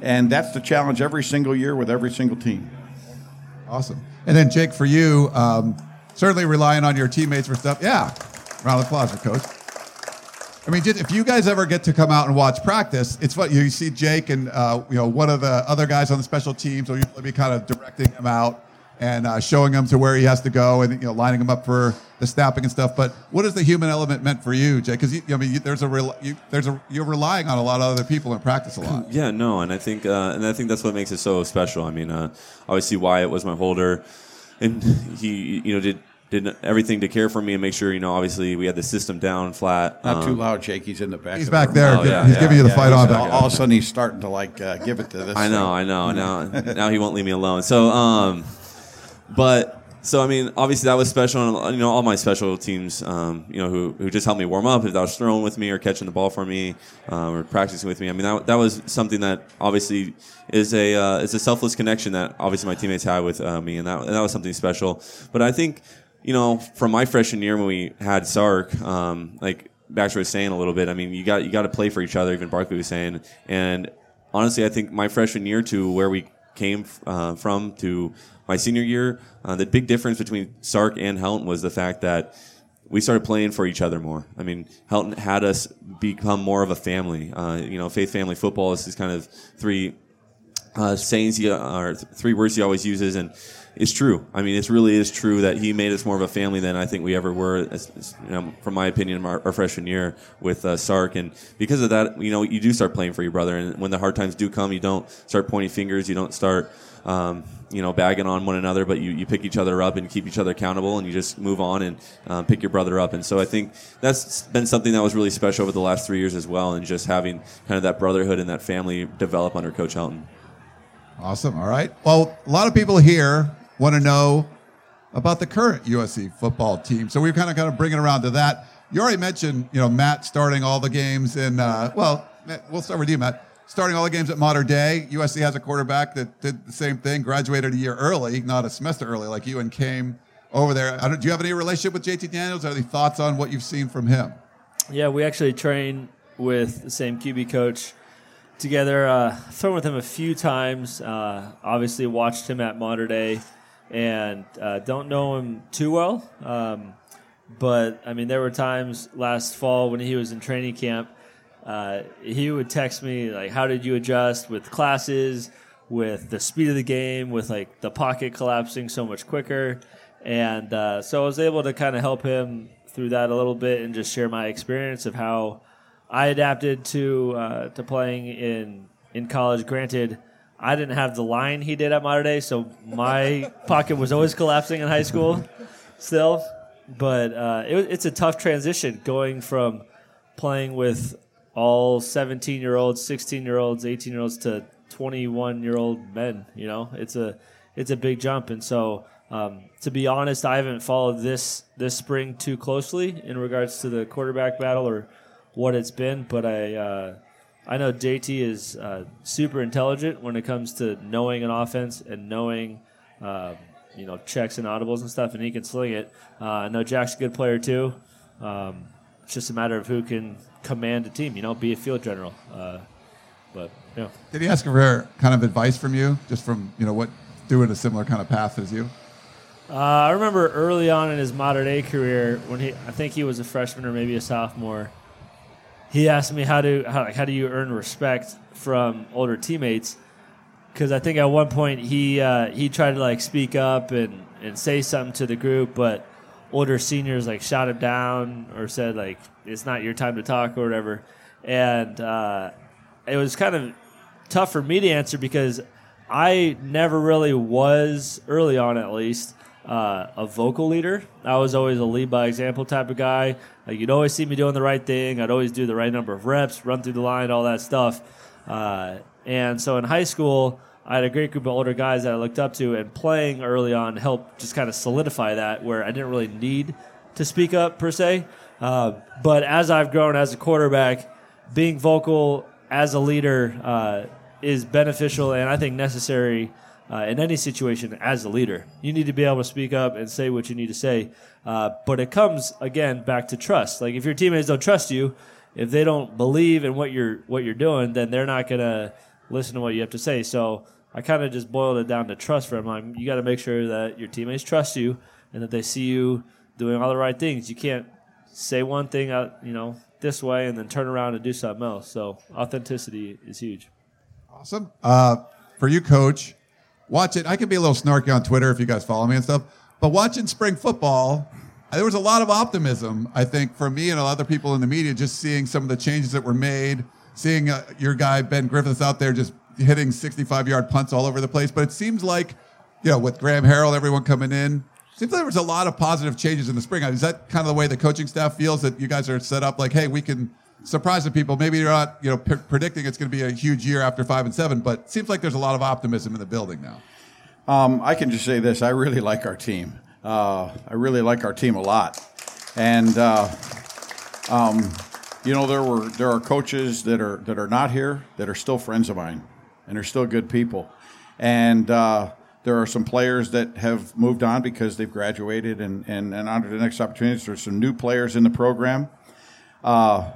And that's the challenge every single year with every single team. Awesome. And then, Jake, for you, um, certainly relying on your teammates for stuff. Yeah, round of applause for Coach. I mean, if you guys ever get to come out and watch practice, it's what You see Jake and uh, you know one of the other guys on the special teams will usually be kind of directing him out and uh, showing him to where he has to go and you know lining him up for the snapping and stuff. But what has the human element meant for you, Jake? Because I mean, you, there's a real, you, there's a you're relying on a lot of other people in practice a lot. Yeah, no, and I think uh, and I think that's what makes it so special. I mean, uh, obviously Wyatt was my holder, and he you know did did everything to care for me and make sure you know obviously we had the system down flat. Not um, too loud, Jake. He's in the back. He's of back the there. Oh, yeah, he's yeah, giving you the Yeah, fight on all, all of a sudden, he's starting to like uh, give it to this. I know, I know. Now, now he won't leave me alone. So, um, but so I mean, obviously that was special. And, you know, all my special teams, um, you know, who who just helped me warm up if that was throwing with me or catching the ball for me um, or practicing with me. I mean, that, that was something that obviously is a uh, is a selfless connection that obviously my teammates had with uh, me, and that and that was something special. But I think, you know, from my freshman year when we had Sark, um, like Baxter was saying a little bit. I mean, you got you got to play for each other. Even Barkley was saying, and honestly, I think my freshman year to where we came uh, from to my senior year, uh, the big difference between Sark and Helton was the fact that we started playing for each other more. I mean, Helton had us become more of a family. Uh, you know, faith, family, football is kind of three uh, sayings he, or th- three words he always uses, and it's true. I mean, it really is true that he made us more of a family than I think we ever were. As, you know, from my opinion, our, our freshman year with uh, Sark, and because of that, you know, you do start playing for your brother, and when the hard times do come, you don't start pointing fingers, you don't start. Um, you know, bagging on one another, but you, you pick each other up and keep each other accountable, and you just move on and um, pick your brother up. And so I think that's been something that was really special over the last three years as well, and just having kind of that brotherhood and that family develop under Coach Helton. Awesome. All right. Well, a lot of people here want to know about the current USC football team. So we're kind of kind of bringing around to that. You already mentioned, you know, Matt starting all the games and Uh, well, we'll start with you, Matt. Starting all the games at Mater Dei. USC has a quarterback that did the same thing, graduated a year early, not a semester early, like you, and came over there. Do you have any relationship with JT Daniels? Or any thoughts on what you've seen from him? Yeah, we actually train with the same QB coach together. Uh, thrown with him a few times. Uh, obviously, watched him at Mater Dei, and uh, don't know him too well. Um, But I mean, there were times last fall when he was in training camp. Uh, he would text me like, "How did you adjust with classes, with the speed of the game, with like the pocket collapsing so much quicker?" And uh, so I was able to kind of help him through that a little bit and just share my experience of how I adapted to uh, to playing in in college. Granted, I didn't have the line he did at Mater Dei, so my pocket was always collapsing in high school. Still, but uh, it, it's a tough transition going from playing with all 17 year olds, 16 year olds, 18 year olds to 21 year old men. You know, it's a it's a big jump, and so um, to be honest, I haven't followed this this spring too closely in regards to the quarterback battle or what it's been, but I uh, I know JT is uh, super intelligent when it comes to knowing an offense and knowing uh, you know checks and audibles and stuff, and he can sling it. Uh, I know Jack's a good player too. Um, it's just a matter of who can command a team, you know, be a field general. Uh, but yeah. Did he ask for kind of advice from you, just from you know what doing a similar kind of path as you? Uh, I remember early on in his Mater Dei career when he, I think he was a freshman or maybe a sophomore. He asked me how do how, how do you earn respect from older teammates? Because I think at one point he uh, he tried to like speak up and, and say something to the group, but older seniors like shot him down or said like it's not your time to talk or whatever. And uh, it was kind of tough for me to answer because I never really was early on at least uh, a vocal leader. I was always a lead by example type of guy. Like you'd always see me doing the right thing. I'd always do the right number of reps, run through the line, all that stuff. Uh, and so in high school, I had a great group of older guys that I looked up to, and playing early on helped just kind of solidify that where I didn't really need to speak up per se. Uh, but as I've grown as a quarterback, being vocal as a leader uh, is beneficial and I think necessary uh, in any situation as a leader. You need to be able to speak up and say what you need to say. Uh, but it comes again back to trust. Like if your teammates don't trust you, if they don't believe in what you're what you're doing, then they're not gonna listen to what you have to say. So I kind of just boiled it down to trust for them. you got to make sure that your teammates trust you and that they see you doing all the right things. You can't say one thing out, you know, this way and then turn around and do something else. So authenticity is huge. Awesome. Uh, for you, coach, watch it. I can be a little snarky on Twitter if you guys follow me and stuff, but watching spring football, there was a lot of optimism, I think, for me and a lot of people in the media, just seeing some of the changes that were made, seeing uh, your guy, Ben Griffiths, out there just hitting 65 yard punts all over the place. But it seems like, you know, with Graham Harrell, everyone coming in, seems like there was a lot of positive changes in the spring. Is that kind of the way the coaching staff feels that you guys are set up? Like, hey, we can surprise the people. Maybe you're not, you know, p- predicting it's going to be a huge year after five and seven, but seems like there's a lot of optimism in the building now. Um, I can just say this: I really like our team. Uh, I really like our team a lot, and uh, um, you know there were there are coaches that are that are not here that are still friends of mine, and are still good people, and uh, there are some players that have moved on because they've graduated and and and on to the next opportunities. There's some new players in the program. Uh,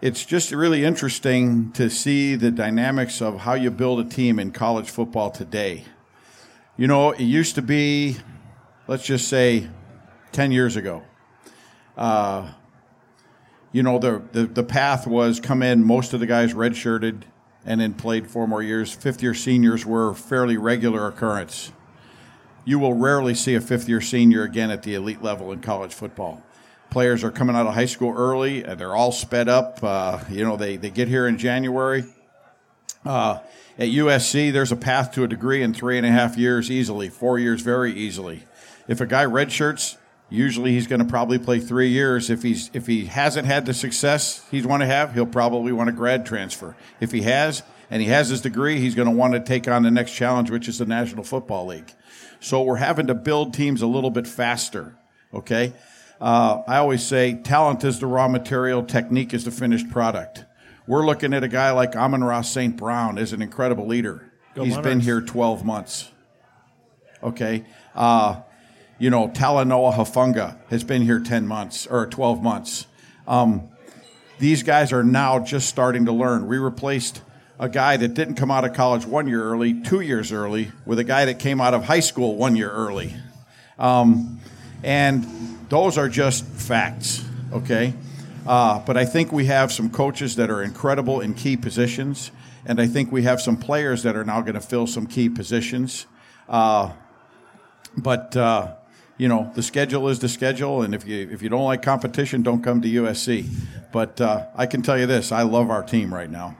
it's just really interesting to see the dynamics of how you build a team in college football today. You know, it used to be, let's just say, 10 years ago. Uh, you know, the, the, the path was come in, most of the guys redshirted and then played four more years. Fifth year seniors were fairly regular occurrence. You will rarely see a fifth year senior again at the elite level in college football players are coming out of high school early. and They're all sped up. Uh, you know, they, they get here in January. Uh, at USC, there's a path to a degree in three and a half years easily, four years very easily. If a guy redshirts, usually he's going to probably play three years. If he's if he hasn't had the success he's want to have, he'll probably want a grad transfer. If he has and he has his degree, he's going to want to take on the next challenge, which is the National Football League. So we're having to build teams a little bit faster. Okay. Uh, I always say talent is the raw material, technique is the finished product. We're looking at a guy like Amon-Ra St. Brown as an incredible leader. Go He's Monarchs. been here 12 months. Okay. Uh, you know, Talanoa Hufanga has been here 10 months or 12 months. Um, these guys are now just starting to learn. We replaced a guy that didn't come out of college one year early, two years early, with a guy that came out of high school one year early. Um, And those are just facts, okay? Uh, but I think we have some coaches that are incredible in key positions, and I think we have some players that are now going to fill some key positions. Uh, but uh, you know, the schedule is the schedule, and if you if you don't like competition, don't come to USC. But uh, I can tell you this: I love our team right now.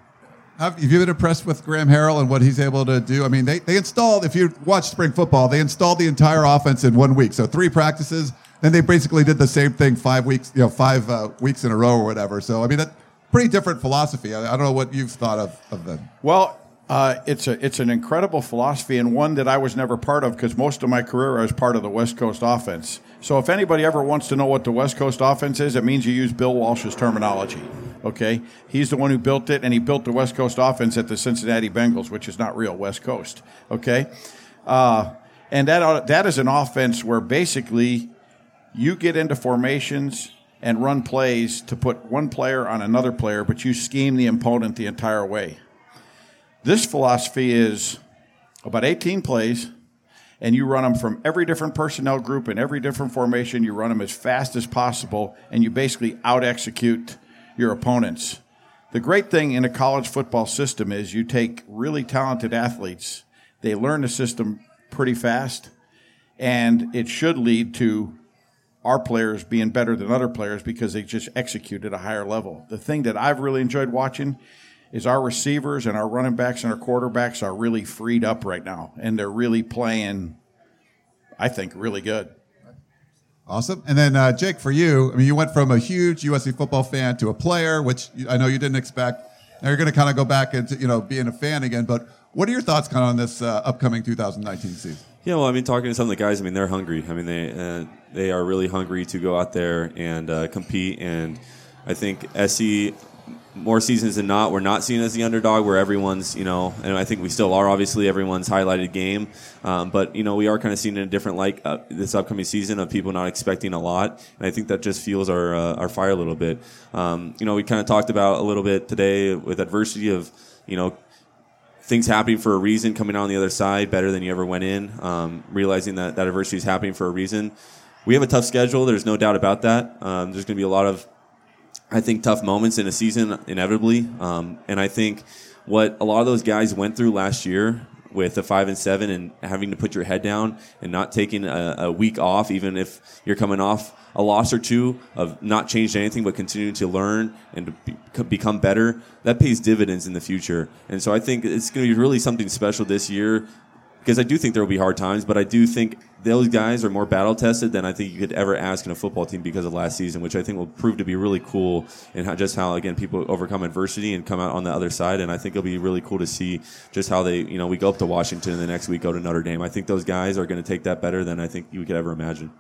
Have you been impressed with Graham Harrell and what he's able to do? I mean, they, they installed, if you watch spring football, they installed the entire offense in one week. So three practices. Then they basically did the same thing five weeks, you know, five uh, weeks in a row or whatever. So, I mean, that pretty different philosophy. I, I don't know what you've thought of, of them. Well, uh, it's a it's an incredible philosophy and one that I was never part of because most of my career I was part of the West Coast offense. So if anybody ever wants to know what the West Coast offense is, it means you use Bill Walsh's terminology. Okay, he's the one who built it, and he built the West Coast offense at the Cincinnati Bengals, which is not real West Coast. Okay, uh, and that that is an offense where basically you get into formations and run plays to put one player on another player, but you scheme the opponent the entire way. This philosophy is about 18 plays, and you run them from every different personnel group and every different formation. You run them as fast as possible, and you basically out execute your opponents. The great thing in a college football system is you take really talented athletes, they learn the system pretty fast, and it should lead to our players being better than other players because they just execute at a higher level. The thing that I've really enjoyed watching is our receivers and our running backs and our quarterbacks are really freed up right now, and they're really playing, I think, really good. Awesome. And then, uh, Jake, for you, I mean, you went from a huge USC football fan to a player, which I know you didn't expect. Now you're going to kind of go back into, you know, being a fan again. But what are your thoughts kind of on this uh, upcoming 2019 season? Yeah, well, I mean, talking to some of the guys, I mean, they're hungry. I mean, they uh, they are really hungry to go out there and uh, compete. And I think SC more seasons than not, we're not seen as the underdog where everyone's, you know, and I think we still are obviously everyone's highlighted game. Um, but, you know, we are kind of seen in a different light uh, this upcoming season of people not expecting a lot. And I think that just fuels our, uh, our fire a little bit. Um, you know, we kind of talked about a little bit today with adversity of, you know, things happening for a reason, coming out on the other side better than you ever went in, um, realizing that that adversity is happening for a reason. We have a tough schedule. There's no doubt about that. Um, there's going to be a lot of I think tough moments in a season inevitably, um, and I think what a lot of those guys went through last year with a five and seven and having to put your head down and not taking a, a, week off, even if you're coming off a loss or two of not changing anything but continuing to learn and to be, become better, that pays dividends in the future. And so I think it's going to be really something special this year because I do think there will be hard times, but I do think those guys are more battle tested than I think you could ever ask in a football team because of last season, which I think will prove to be really cool and how, just how again people overcome adversity and come out on the other side. And I think it'll be really cool to see just how they, you know, we go up to Washington and the next week go to Notre Dame. I think those guys are going to take that better than I think you could ever imagine.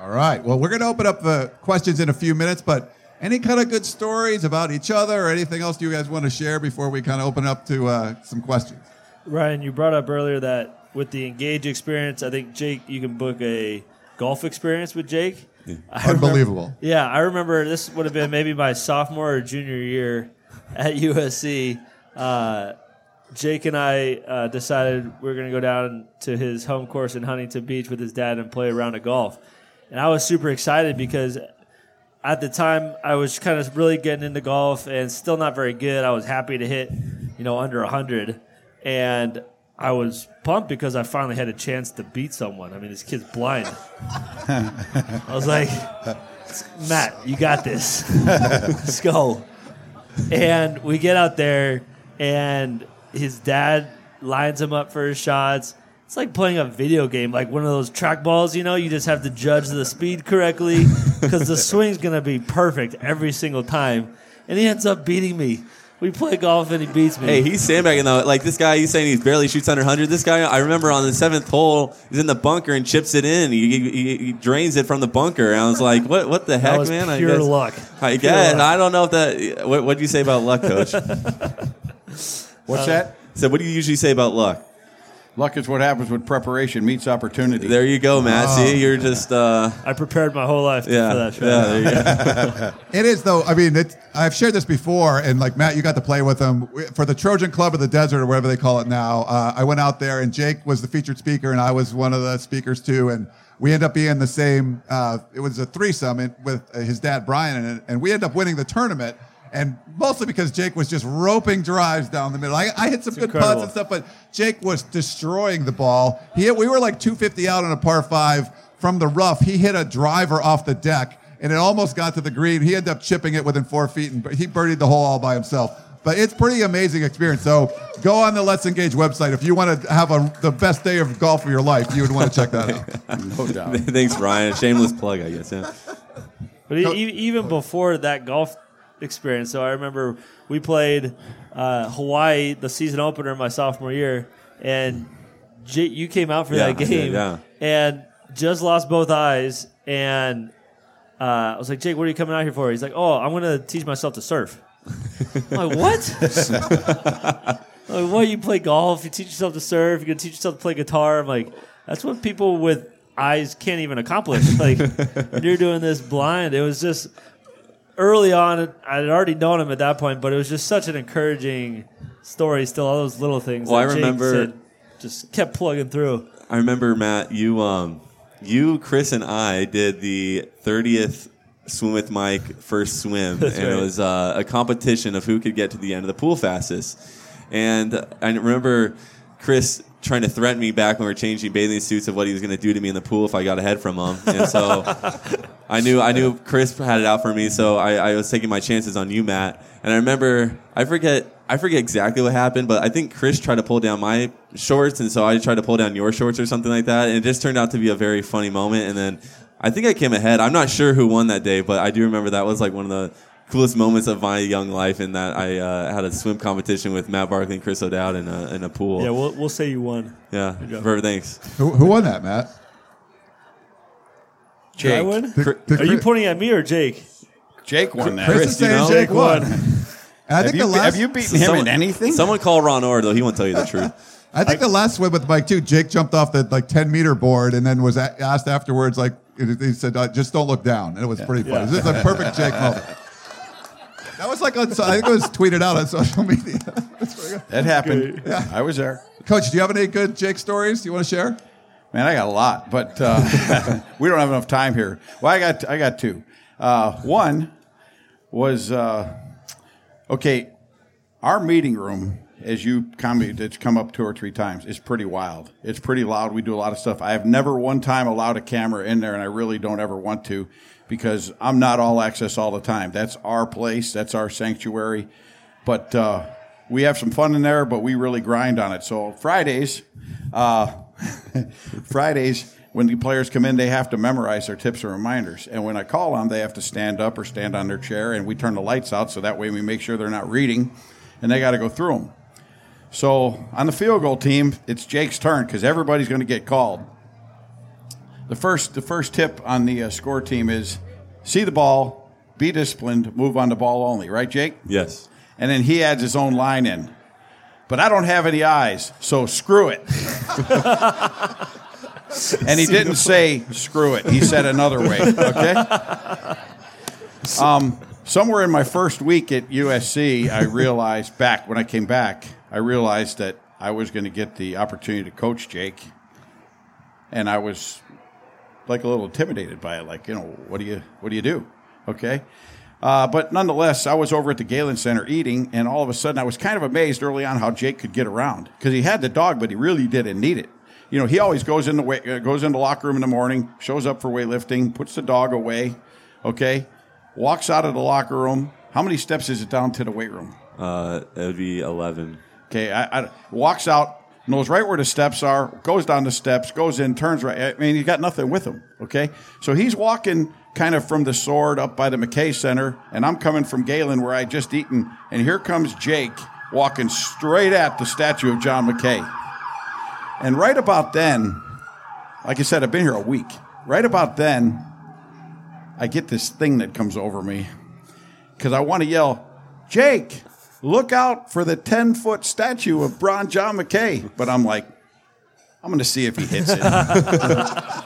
All right. Well, we're going to open up the questions in a few minutes, but any kind of good stories about each other or anything else do you guys want to share before we kind of open up to uh, some questions? Ryan, you brought up earlier that with the engage experience, I think Jake, you can book a golf experience with Jake. Yeah. Unbelievable. Remember, yeah, I remember this would have been maybe my sophomore or junior year at USC. Uh, Jake and I uh, decided we are going to go down to his home course in Huntington Beach with his dad and play a round of golf. And I was super excited because at the time I was kind of really getting into golf and still not very good. I was happy to hit, you know, under 100 and I was pumped because I finally had a chance to beat someone. I mean, this kid's blind. I was like, Matt, you got this. Let's go. And we get out there, and his dad lines him up for his shots. It's like playing a video game, like one of those track balls, you know, you just have to judge the speed correctly because the swing's going to be perfect every single time. And he ends up beating me. We play golf and he beats me. Hey, he's sandbagging though. Like this guy, he's saying he barely shoots under 100. This guy, I remember on the seventh hole, he's in the bunker and chips it in. He, he, he drains it from the bunker. And I was like, what What the heck, man? Pure I guess, luck. I guess. Luck. I don't know if that. What What do you say about luck, coach? What's uh, that? So, what do you usually say about luck? Luck is what happens when preparation meets opportunity. There you go, Matt. See, you're just uh, I prepared my whole life yeah, for that show. yeah. There you go. It is though. I mean, it, I've shared this before, and like Matt, you got to play with them for the Trojan Club of the Desert or whatever they call it now. Uh, I went out there, and Jake was the featured speaker, and I was one of the speakers too. And we end up being the same. Uh, it was a threesome in- with uh, his dad Brian in it, and we end up winning the tournament. And mostly because Jake was just roping drives down the middle. I, I hit some good incredible. putts and stuff, but Jake was destroying the ball. He hit, we were like 250 out on a par five from the rough. He hit a driver off the deck, and it almost got to the green. He ended up chipping it within four feet, and he birdied the hole all by himself. But it's pretty amazing experience. So go on the Let's Engage website if you want to have a, the best day of golf of your life. You would want to check that out. no doubt. Thanks, Ryan. Shameless plug, I guess. Yeah. But even before that golf experience, so I remember we played uh, Hawaii the season opener my sophomore year, and J- you came out for Yeah, that game, yeah, and just lost both eyes. And uh, I was like, Jake, what are you coming out here for? He's like, Oh, I'm gonna teach myself to surf. I'm like what? like, what? You play golf? You teach yourself to surf? You're gonna teach yourself to play guitar? I'm like, that's what people with eyes can't even accomplish. Like, you're doing this blind. It was just early on. I had already known him at that point, but it was just such an encouraging story. Still, all those little things. Well, that I remember- said just kept plugging through. I remember Matt. You, um, you, Kris, and I did the 30th swim with Mike first swim, and right. it was uh, a competition of who could get to the end of the pool fastest. And I remember Kris trying to threaten me back when we were changing bathing suits of what he was going to do to me in the pool if I got ahead from him. And so I knew I knew Kris had it out for me, so I, I was taking my chances on you, Matt. And I remember I forget I forget exactly what happened, but I think Kris tried to pull down my shorts, and so I tried to pull down your shorts or something like that. And it just turned out to be a very funny moment. And then I think I came ahead. I'm not sure who won that day, but I do remember that was like one of the coolest moments of my young life in that I uh, had a swim competition with Matt Barkley and Kris O'Dowd in a, in a pool. Yeah, we'll we'll say you won. Yeah, job. perfect. Thanks. who, who won that, Matt? Did I Jake. win? The- the- Are you pointing at me or Jake? Jake won that. Kris Kris, is saying you know? Jake Jake won. won. And I have, think you, the last have you beaten him in anything? Someone call Ron Orr though. He won't tell you the truth. I think the last swim with Mike too. Jake jumped off the like ten meter board and then was a- asked afterwards, like he said, uh, "Just don't look down." And it was pretty funny. This is a perfect Jake moment. That was like on, I think it was tweeted out on social media. That's pretty good. that happened. Yeah. I was there. Coach, do you have any good Jake stories you want to share? Man, I got a lot, but uh, we don't have enough time here. Well, I got I got two. Uh, one was uh, okay. Our meeting room, as you come, it's come up two or three times, is pretty wild. It's pretty loud. We do a lot of stuff. I have never one time allowed a camera in there, and I really don't ever want to because I'm not all access all the time. That's our place. That's our sanctuary. But uh, we have some fun in there, but we really grind on it. So Fridays, uh, Fridays, when the players come in, they have to memorize their tips and reminders. And when I call them, they have to stand up or stand on their chair, and we turn the lights out so that way we make sure they're not reading, and they got to go through them. So on the field goal team, it's Jake's turn because everybody's going to get called. The first, the first tip on the uh, score team is see the ball, be disciplined, move on the ball only. Right, Jake? Yes. And then he adds his own line in. But I don't have any eyes, so screw it. and he didn't say screw it. He said another way. Okay. Um, somewhere in my first week at USC, I realized back when I came back, I realized that I was going to get the opportunity to coach Jake, and I was like a little intimidated by it. Like, you know, what do you what do you do? Okay. Uh, but nonetheless, I was over at the Galen Center eating, and all of a sudden, I was kind of amazed early on how Jake could get around because he had the dog, but he really didn't need it. You know, he always goes in the wa- uh, goes in the locker room in the morning, shows up for weightlifting, puts the dog away, okay, walks out of the locker room. How many steps is it down to the weight room? Uh, it would be 11. Okay, I, I, walks out, knows right where the steps are, goes down the steps, goes in, turns right. I mean, he's got nothing with him. Okay, so he's walking kind of from the sword up by the McKay Center, and I'm coming from Galen where I just eaten, and here comes Jake walking straight at the statue of John McKay. And right about then, like I said, I've been here a week. Right about then, I get this thing that comes over me because I want to yell, Jake, look out for the 10 foot statue of Bron John McKay. But I'm like, I'm going to see if he hits it.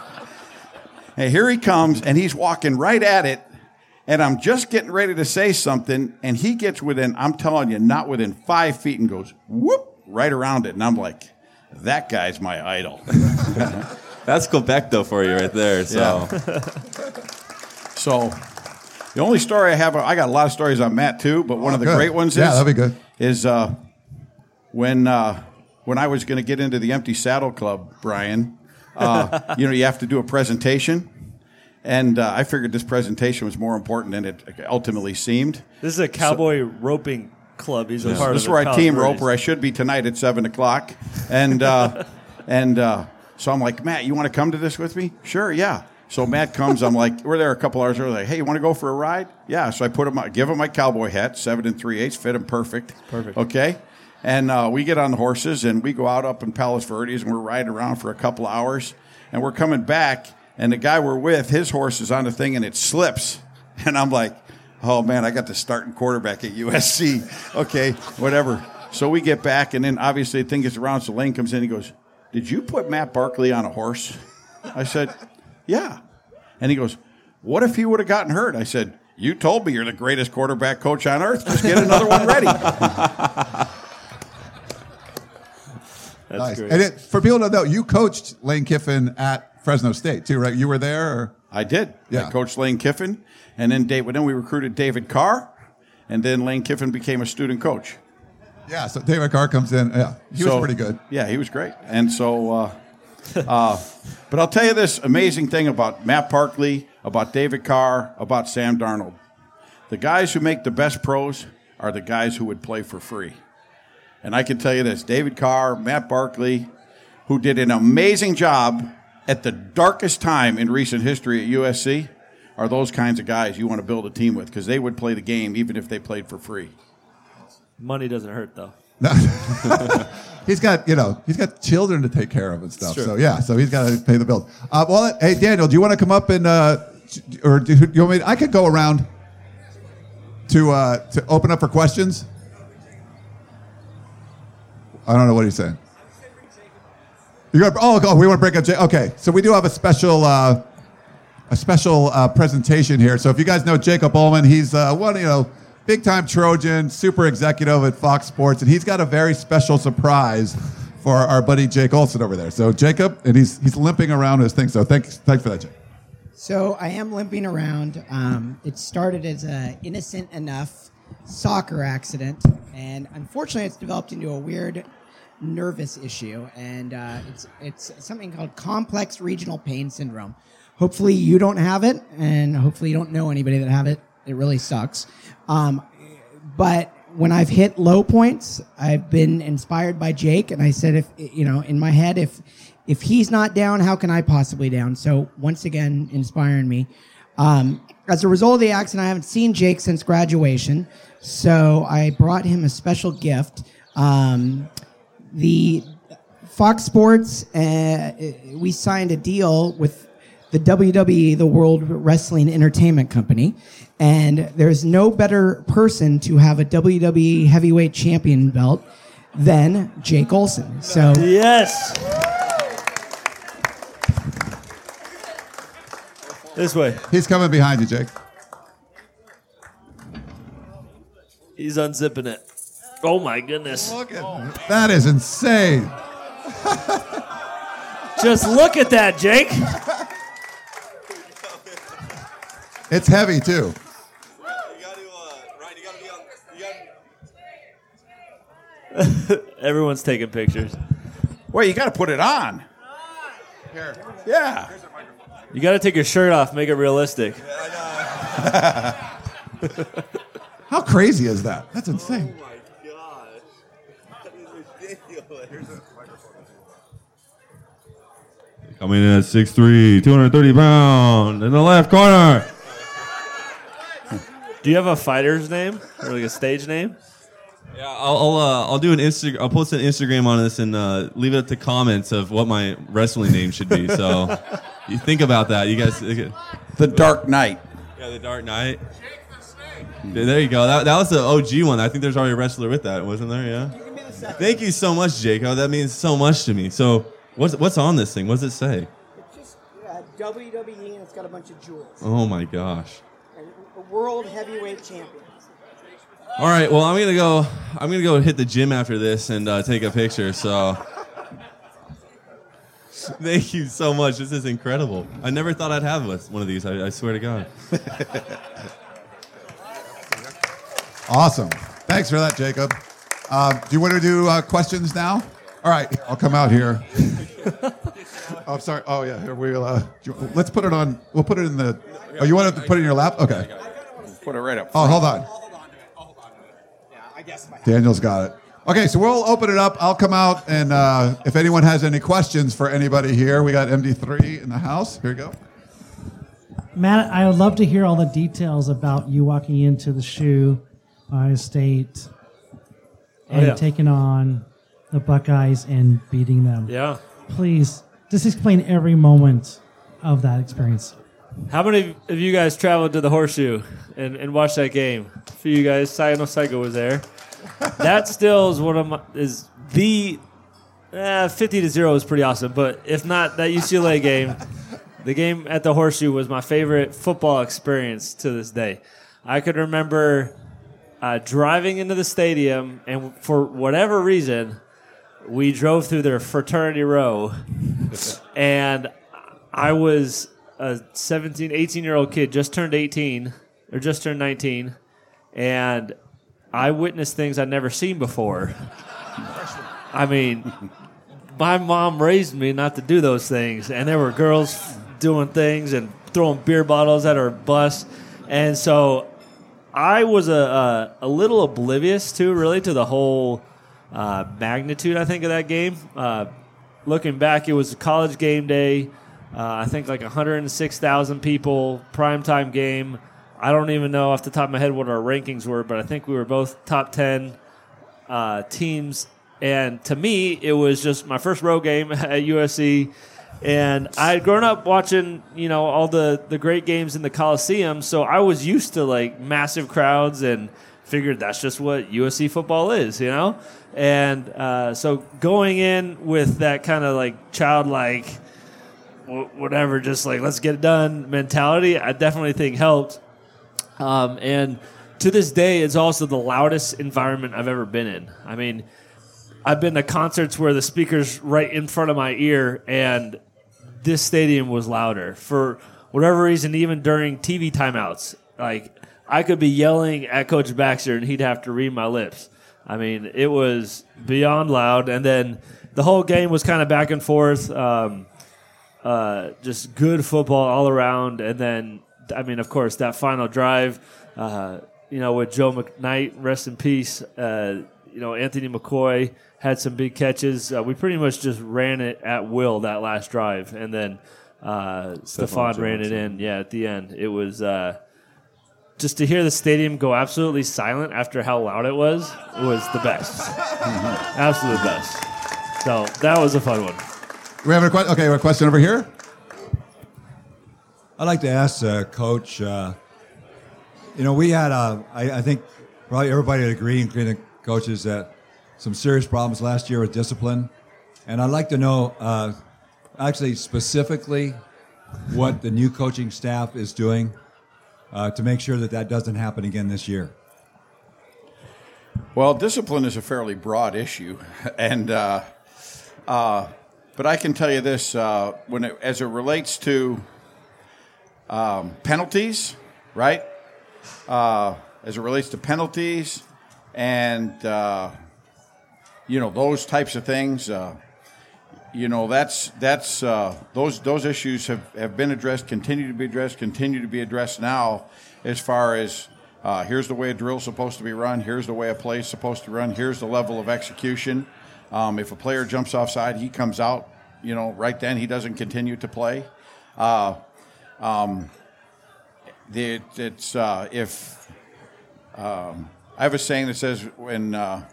and here he comes, and he's walking right at it. And I'm just getting ready to say something, and he gets within, I'm telling you, not within five feet and goes whoop right around it. And I'm like, that guy's my idol. That's Quebec though for you right there. So Yeah. So the only story I have, I got a lot of stories on Matt too, but one of the good. great ones Yeah, is, that'd be good. is uh, when uh, when I was going to get into the Empty Saddle Club, Brian. Uh, you know, you have to do a presentation, and uh, I figured this presentation was more important than it ultimately seemed. This is a cowboy roping club. He's a part This of is the where I team Birdies. rope, where I should be tonight at seven o'clock, and uh, and uh, so I'm like, Matt, you want to come to this with me? Sure, yeah. So Matt comes. I'm like, we're there a couple hours early. Like, hey, you want to go for a ride? Yeah. So I put him, give him my cowboy hat, seven and three eighths, fit him perfect. Perfect. Okay. And uh, we get on the horses and we go out up in Palos Verdes and we're riding around for a couple hours, and we're coming back, and the guy we're with, his horse is on the thing and it slips, and I'm like, oh man, I got the starting quarterback at USC. Okay, whatever. So we get back, and then obviously the thing gets around. So Lane comes in. He goes, "Did you put Matt Barkley on a horse?" I said, "Yeah." And he goes, "What if he would have gotten hurt?" I said, "You told me you're the greatest quarterback coach on earth. Just get another one ready." That's Nice. great. And it, for people to know, you coached Lane Kiffin at Fresno State too, right? You were there. Or? I did. Yeah. I coached Lane Kiffin, and then Dave, then we recruited David Carr, and then Lane Kiffin became a student coach. Yeah. So David Carr comes in. Yeah, he So- was pretty good. Yeah, he was great. And so, uh, uh, but I'll tell you this amazing thing about Matt Barkley, about David Carr, about Sam Darnold. The guys who make the best pros are the guys who would play for free. And I can tell you this David Carr, Matt Barkley, who did an amazing job at the darkest time in recent history at USC, are those kinds of guys you want to build a team with because they would play the game even if they played for free. Money doesn't hurt though. He's got, you know, he's got children to take care of and stuff. So yeah, so he's got to pay the bills. Uh, well, hey Daniel, do you want to come up and, uh, or do you want me? I could go around to uh, to open up for questions. I don't know what he's saying. You got? Oh, oh, we want to break up. J- okay, so we do have a special. Uh, a special uh, presentation here. So if you guys know Jacob Ullman, he's uh, one, you know, big time Trojan, super executive at Fox Sports, and he's got a very special surprise for our buddy Jake Olson over there. So Jacob, and he's he's limping around his thing. So thanks thanks for that, Jake. So I am limping around. Um, it started as a innocent enough soccer accident, and unfortunately, it's developed into a weird nervous issue, and uh, it's it's something called complex regional pain syndrome. Hopefully, you don't have it, and hopefully, you don't know anybody that have it. It really sucks. Um, but when I've hit low points, I've been inspired by Jake, and I said, if you know, in my head, if if he's not down, how can I possibly down? So once again, inspiring me. Um, as a result of the accident, I haven't seen Jake since graduation, so I brought him a special gift. Um, the Fox Sports, uh, we signed a deal with the WWE, the World Wrestling Entertainment Company, and there's no better person to have a WWE Heavyweight Champion belt than Jake Olson. So Yes. This way. He's coming behind you, Jake. He's unzipping it. Oh my goodness. Look at that is insane. Just look at that, Jake. It's heavy too. Everyone's taking pictures. Wait, you got to put it on. Here. Yeah. You got to take your shirt off, make it realistic. How crazy is that? That's insane. Coming in at 6'3", 230 pound in the left corner. Do you have a fighter's name or like a stage name? Yeah, I'll I'll, uh, I'll do an Insta- I'll post an Instagram on this and uh, leave it to comments of what my wrestling name should be. So you think about that, you guys. The Dark Knight. Yeah, the Dark Knight. Yeah, There you go. That, that was the OG one. I think there's already a wrestler with that, wasn't there? Yeah. Thank you so much, Jacob. That means so much to me. So What's what's on this thing? What does it say? It's just uh, WWE, and it's got a bunch of jewels. Oh my gosh. And a world heavyweight champion. All right, well I'm gonna go. I'm gonna go hit the gym after this and uh, take a picture. So, thank you so much. This is incredible. I never thought I'd have this- one of these. I, I swear to God. Awesome. Thanks for that, Jacob. Uh, do you want to do uh, questions now? All right, I'll come out here. oh, I'm sorry. Oh yeah, here we'll. Uh, you- let's put it on. We'll put it in the. Oh, you want to put it in your lap? Okay. Put it right up. Oh, hold on. Daniel's got it. Okay, so we'll open it up. I'll come out, and uh, if anyone has any questions for anybody here, we got MD3 in the house. Here you go. Matt, I would love to hear all the details about you walking into the shoe, Ohio State, and yeah. taking on the Buckeyes and beating them. Yeah. Please, just explain every moment of that experience. How many of you guys traveled to the Horseshoe and, and watched that game? A few of you guys. Sayano Saiko was there. That still is one of my is the eh, fifty to zero is pretty awesome. But if not that UCLA game, the game at the Horseshoe was my favorite football experience to this day. I could remember uh, driving into the stadium, and for whatever reason, we drove through their fraternity row, and I was a 17, 18 year old kid, just turned 18 or just turned 19, and I witnessed things I'd never seen before. I mean, my mom raised me not to do those things, and there were girls doing things and throwing beer bottles at our bus, and so I was a, a, a little oblivious too, really, to the whole uh, magnitude. I think of that game. Uh, looking back, it was a college game day. Uh, I think like 106,000 people, primetime game. I don't even know off the top of my head what our rankings were, but I think we were both top 10 uh, teams. And to me, it was just my first road game at USC. And I had grown up watching, you know, all the, the great games in the Coliseum. So I was used to like massive crowds and figured that's just what USC football is, you know? And uh, so going in with that kind of like childlike, whatever, just like let's get it done mentality, I definitely think helped. Um, and to this day, it's also the loudest environment I've ever been in. I mean, I've been to concerts where the speaker's right in front of my ear, and this stadium was louder for whatever reason. Even during TV timeouts, like I could be yelling at Coach Baxter, and he'd have to read my lips. I mean, it was beyond loud, and then the whole game was kind of back and forth. Um, uh, just good football all around. And then, I mean, of course, that final drive, uh, you know, with Joe McKnight, rest in peace. Uh, you know, Anthony McCoy had some big catches. Uh, we pretty much just ran it at will that last drive, and then uh, Stafon ran it in. Yeah, at the end, it was. Uh, just to hear the stadium go absolutely silent after how loud it was was the best. Absolute best. So that was a fun one. We have a question. Okay, we have a question over here. I'd like to ask uh, Coach. Uh, you know, we had, uh, I, I think, probably everybody would agree, including the coaches, that some serious problems last year with discipline. And I'd like to know, uh, actually, specifically, what the new coaching staff is doing uh, to make sure that that doesn't happen again this year. Well, discipline is a fairly broad issue, and uh, uh, but I can tell you this: uh, when it, as it relates to um, penalties, right? Uh, as it relates to penalties, and uh, you know those types of things, uh, you know that's that's uh, those those issues have, have been addressed, continue to be addressed, continue to be addressed now, as far as uh, here's the way a drill's supposed to be run, here's the way a play's supposed to run, here's the level of execution. Um, if a player jumps offside, he comes out, you know, right then he doesn't continue to play. Uh, um, the, it's uh, if um, I have a saying that says when uh,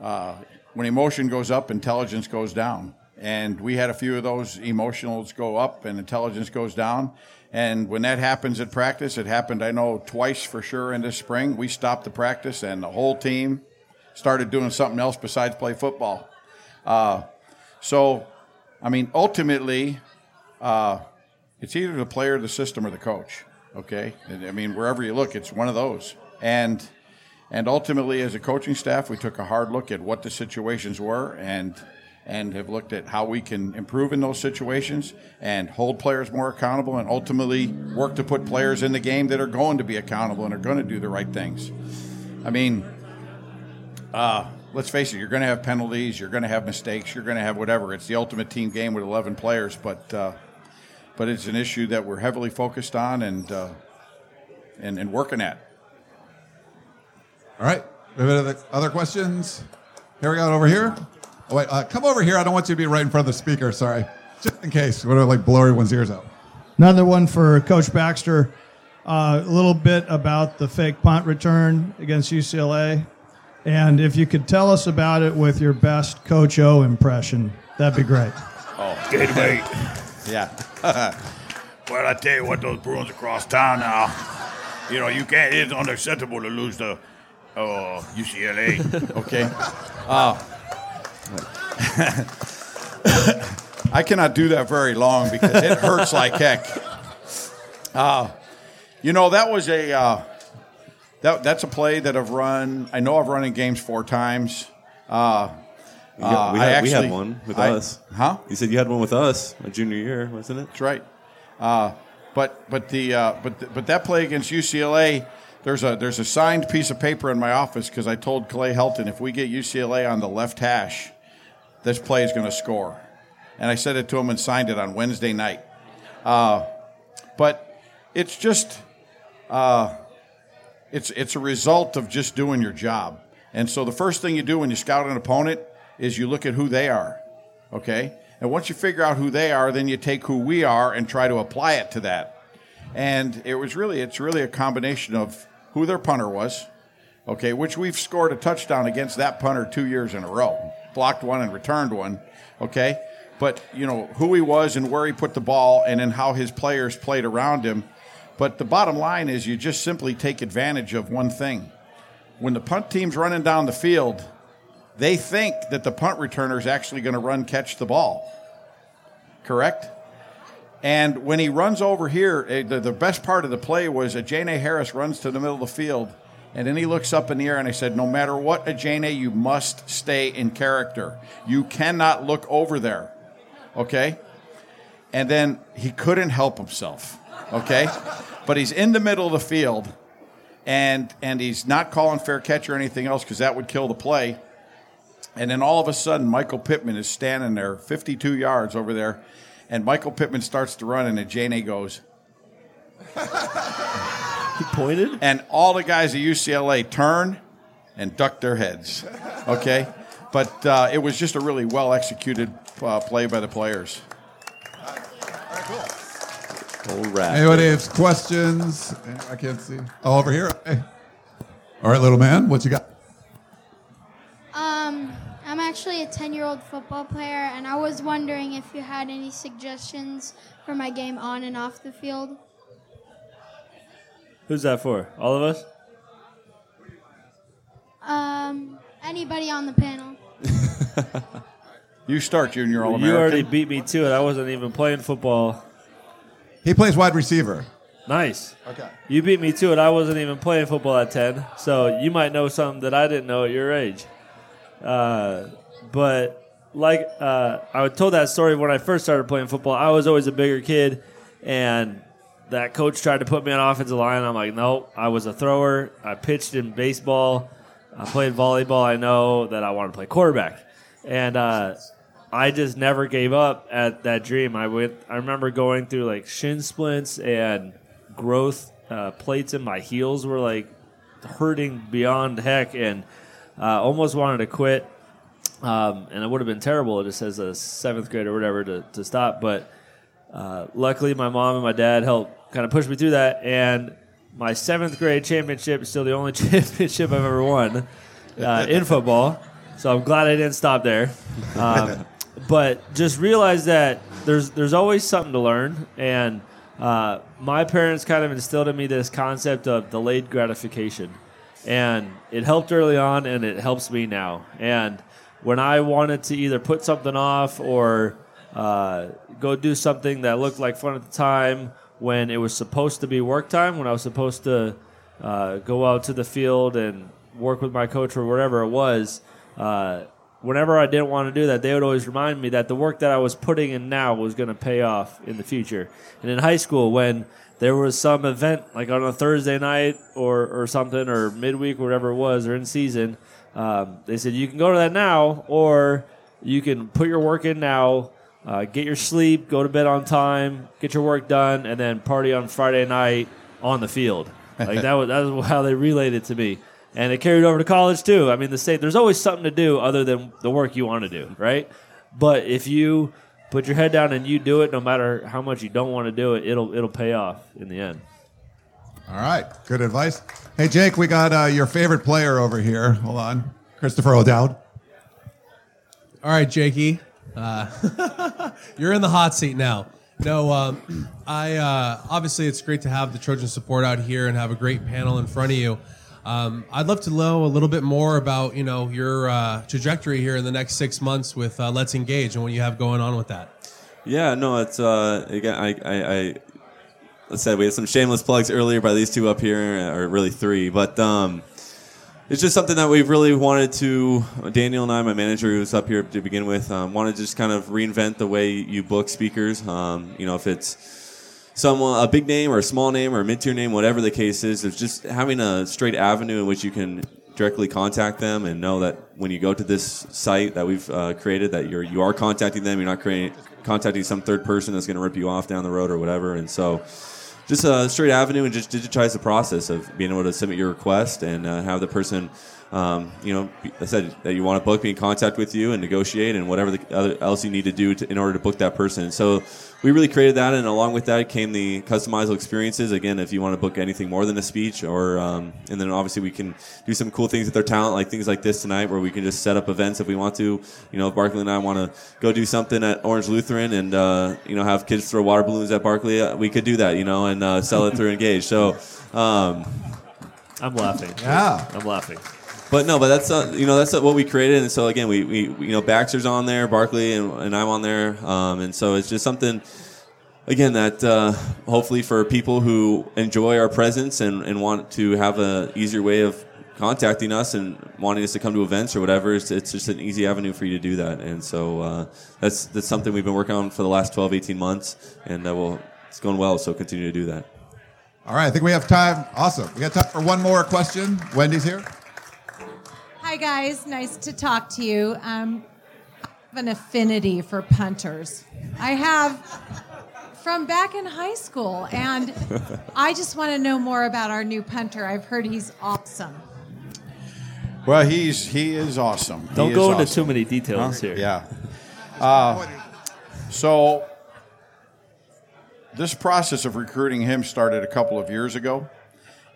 uh, when emotion goes up, intelligence goes down. And we had a few of those emotionals go up and intelligence goes down. And when that happens at practice, it happened, I know, twice for sure in this spring. We stopped the practice and the whole team started doing something else besides play football. Uh, so I mean, ultimately, uh, it's either the player, the system, or the coach. Okay, and, I mean, wherever you look, it's one of those. And and ultimately, as a coaching staff, we took a hard look at what the situations were and and have looked at how we can improve in those situations and hold players more accountable and ultimately work to put players in the game that are going to be accountable and are going to do the right things. I mean, uh, let's face it, you're going to have penalties, you're going to have mistakes, you're going to have whatever. It's the ultimate team game with 11 players, but uh, but it's an issue that we're heavily focused on and uh, and, and working at. All right. We have any other- other questions? Here we go over here. Oh, wait, uh, come over here. I don't want you to be right in front of the speaker. Sorry, just in case. We don't like blow everyone's ears out. Another one for Coach Baxter. Uh, a little bit about the fake punt return against UCLA. And if you could tell us about it with your best Coach O impression, that'd be great. Oh, good mate. Yeah. well, I tell you what, those Bruins across town now, you know, you can't, it's unacceptable to lose to uh, UCLA. okay. Uh, I cannot do that very long because it hurts like heck. Uh, you know, that was a uh, that that's a play that I've run. I know I've run in games four times. Uh, uh, we had, we had one with I- us. Huh? You said you had one with us my junior year, wasn't it? That's right. Uh, but but the uh, but the, but that play against UCLA, there's a there's a signed piece of paper in my office because I told Clay Helton if we get UCLA on the left hash, this play is going to score, and I said it to him and signed it on Wednesday night. Uh, but it's just uh, it's it's a result of just doing your job. And so the first thing you do when you scout an opponent is you look at who they are. Okay? And once you figure out who they are, then you take who we are and try to apply it to that. And it was really it's really a combination of who their punter was, okay, which we've scored a touchdown against that punter two years in a row. Blocked one and returned one. Okay? But you know, who he was and where he put the ball and then how his players played around him. But the bottom line is you just simply take advantage of one thing. When the punt team's running down the field, they think that the punt returner is actually going to run catch the ball. Correct? And when he runs over here, eh, the, the best part of the play was a Ajene Harris runs to the middle of the field, and then he looks up in the air, and I said, No matter what, Ajane, you must stay in character. You cannot look over there. Okay? And then he couldn't help himself. Okay? but he's in the middle of the field, and, and he's not calling fair catch or anything else because that would kill the play. And then all of a sudden, Michael Pittman is standing there, 52 yards over there, and Michael Pittman starts to run, and Ajene goes. he pointed? And all the guys at UCLA turn and duck their heads. Okay? But uh, it was just a really well executed uh, play by the players. All right. Anybody has questions? I can't see. Oh, over here. Okay. All right, little man, what you got? I'm actually a 10 year old football player, and I was wondering if you had any suggestions for my game on and off the field. Who's that for? All of us? Um, anybody on the panel? You start, Junior All American. You already beat me to it. I wasn't even playing football. He plays wide receiver. Nice. Okay. You beat me to it. I wasn't even playing football at 10. So you might know something that I didn't know at your age. Uh, but like uh, I told that story when I first started playing football, I was always a bigger kid. And that coach tried to put me on offensive line. I'm like, no, I was a thrower. I pitched in baseball. I played volleyball. I know that I wanted to play quarterback. And uh, I just never gave up at that dream. I went. I remember going through like shin splints and growth uh, plates in my heels were like hurting beyond heck, and uh, almost wanted to quit. Um, and it would have been terrible It just as a seventh grade or whatever to, to stop. But uh, luckily, my mom and my dad helped kind of push me through that. And my seventh grade championship is still the only championship I've ever won uh, in football. So I'm glad I didn't stop there. Um, but just realize that there's there's always something to learn, and uh, my parents kind of instilled in me this concept of delayed gratification, and it helped early on, and it helps me now. And when I wanted to either put something off or uh, go do something that looked like fun at the time when it was supposed to be work time, when I was supposed to uh, go out to the field and work with my coach or whatever it was. Uh, whenever I didn't want to do that, they would always remind me that the work that I was putting in now was going to pay off in the future. And in high school, when there was some event like on a Thursday night or, or something, or midweek, or whatever it was, or in season, um, they said you can go to that now, or you can put your work in now, uh, get your sleep, go to bed on time, get your work done, and then party on Friday night on the field. Like that was that was how they relayed it to me and it carried over to college too. I mean, the state there's always something to do other than the work you want to do, right? But if you put your head down and you do it, no matter how much you don't want to do it, it'll it'll pay off in the end. All right, good advice. Hey, Jake, we got uh, your favorite player over here. Hold on, Christopher O'Dowd. All right, Jakey, uh, you're in the hot seat now. No, um, I uh, obviously it's great to have the Trojan support out here and have a great panel in front of you. Um, I'd love to know a little bit more about you know your uh, trajectory here in the next six months with uh, Let's Engage and what you have going on with that. Yeah, no, it's uh, again, I, I, I we had some shameless plugs earlier by these two up here, or really three, but um, it's just something that we've really wanted to. Daniel and I, my manager, who was up here to begin with, um, wanted to just kind of reinvent the way you book speakers. Um, you know, if it's someone a big name or a small name or a mid-tier name, whatever the case is, there's just having a straight avenue in which you can directly contact them and know that when you go to this site that we've uh, created, that you're you are contacting them. You're not creating contacting some third person that's going to rip you off down the road or whatever. And so, just a straight avenue and just digitize the process of being able to submit your request and uh, have the person um, you know, I said that you want to book, be in contact with you and negotiate and whatever the other else you need to do to, in order to book that person. So we really created that, and along with that came the customizable experiences. Again, if you want to book anything more than a speech, or um, and then obviously we can do some cool things with their talent, like things like this tonight, where we can just set up events if we want to. You know, if Barkley and I want to go do something at Orange Lutheran and uh, you know have kids throw water balloons at Barkley, uh, we could do that. You know, and uh, sell it through Engage. So. Um, I'm laughing. Yeah, I'm laughing. But no, but that's uh, you know that's what we created, and so again, we, we you know Baxter's on there, Barkley, and, and I'm on there, um, and so it's just something again that uh, hopefully for people who enjoy our presence and, and want to have a easier way of contacting us and wanting us to come to events or whatever, it's, it's just an easy avenue for you to do that, and so uh, that's that's something we've been working on for the last 12, 18 months, and uh, well, it's going well, so continue to do that. All right, I think we have time. Awesome. We got time for one more question. Wendy's here. Hi, guys. Nice to talk to you. Um, I have an affinity for punters. I have from back in high school, and I just want to know more about our new punter. I've heard he's awesome. Well, he's he is awesome. Don't He go into awesome. too many details Huh? here. Yeah. Uh, so this process of recruiting him started a couple of years ago,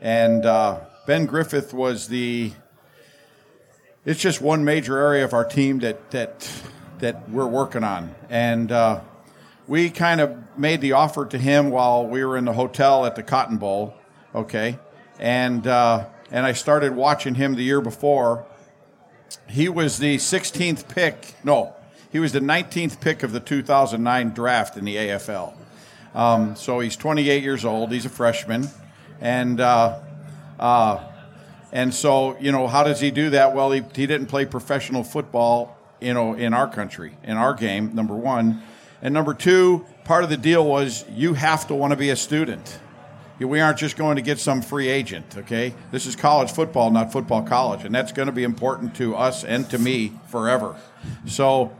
and uh, Ben Griffiths was the. It's just one major area of our team that that that we're working on, and uh, we kind of made the offer to him while we were in the hotel at the Cotton Bowl. Okay, and uh, and I started watching him the year before. He was the 16th pick. No, he was the 19th pick of the 2009 draft in the AFL. Um, so he's 28 years old. He's a freshman, and uh, uh, and so you know how does he do that? Well, he, he didn't play professional football, you know, in our country, in our game. Number one, and number two, part of the deal was you have to want to be a student. We aren't just going to get some free agent, okay? This is college football, not football college, and that's going to be important to us and to me forever. So,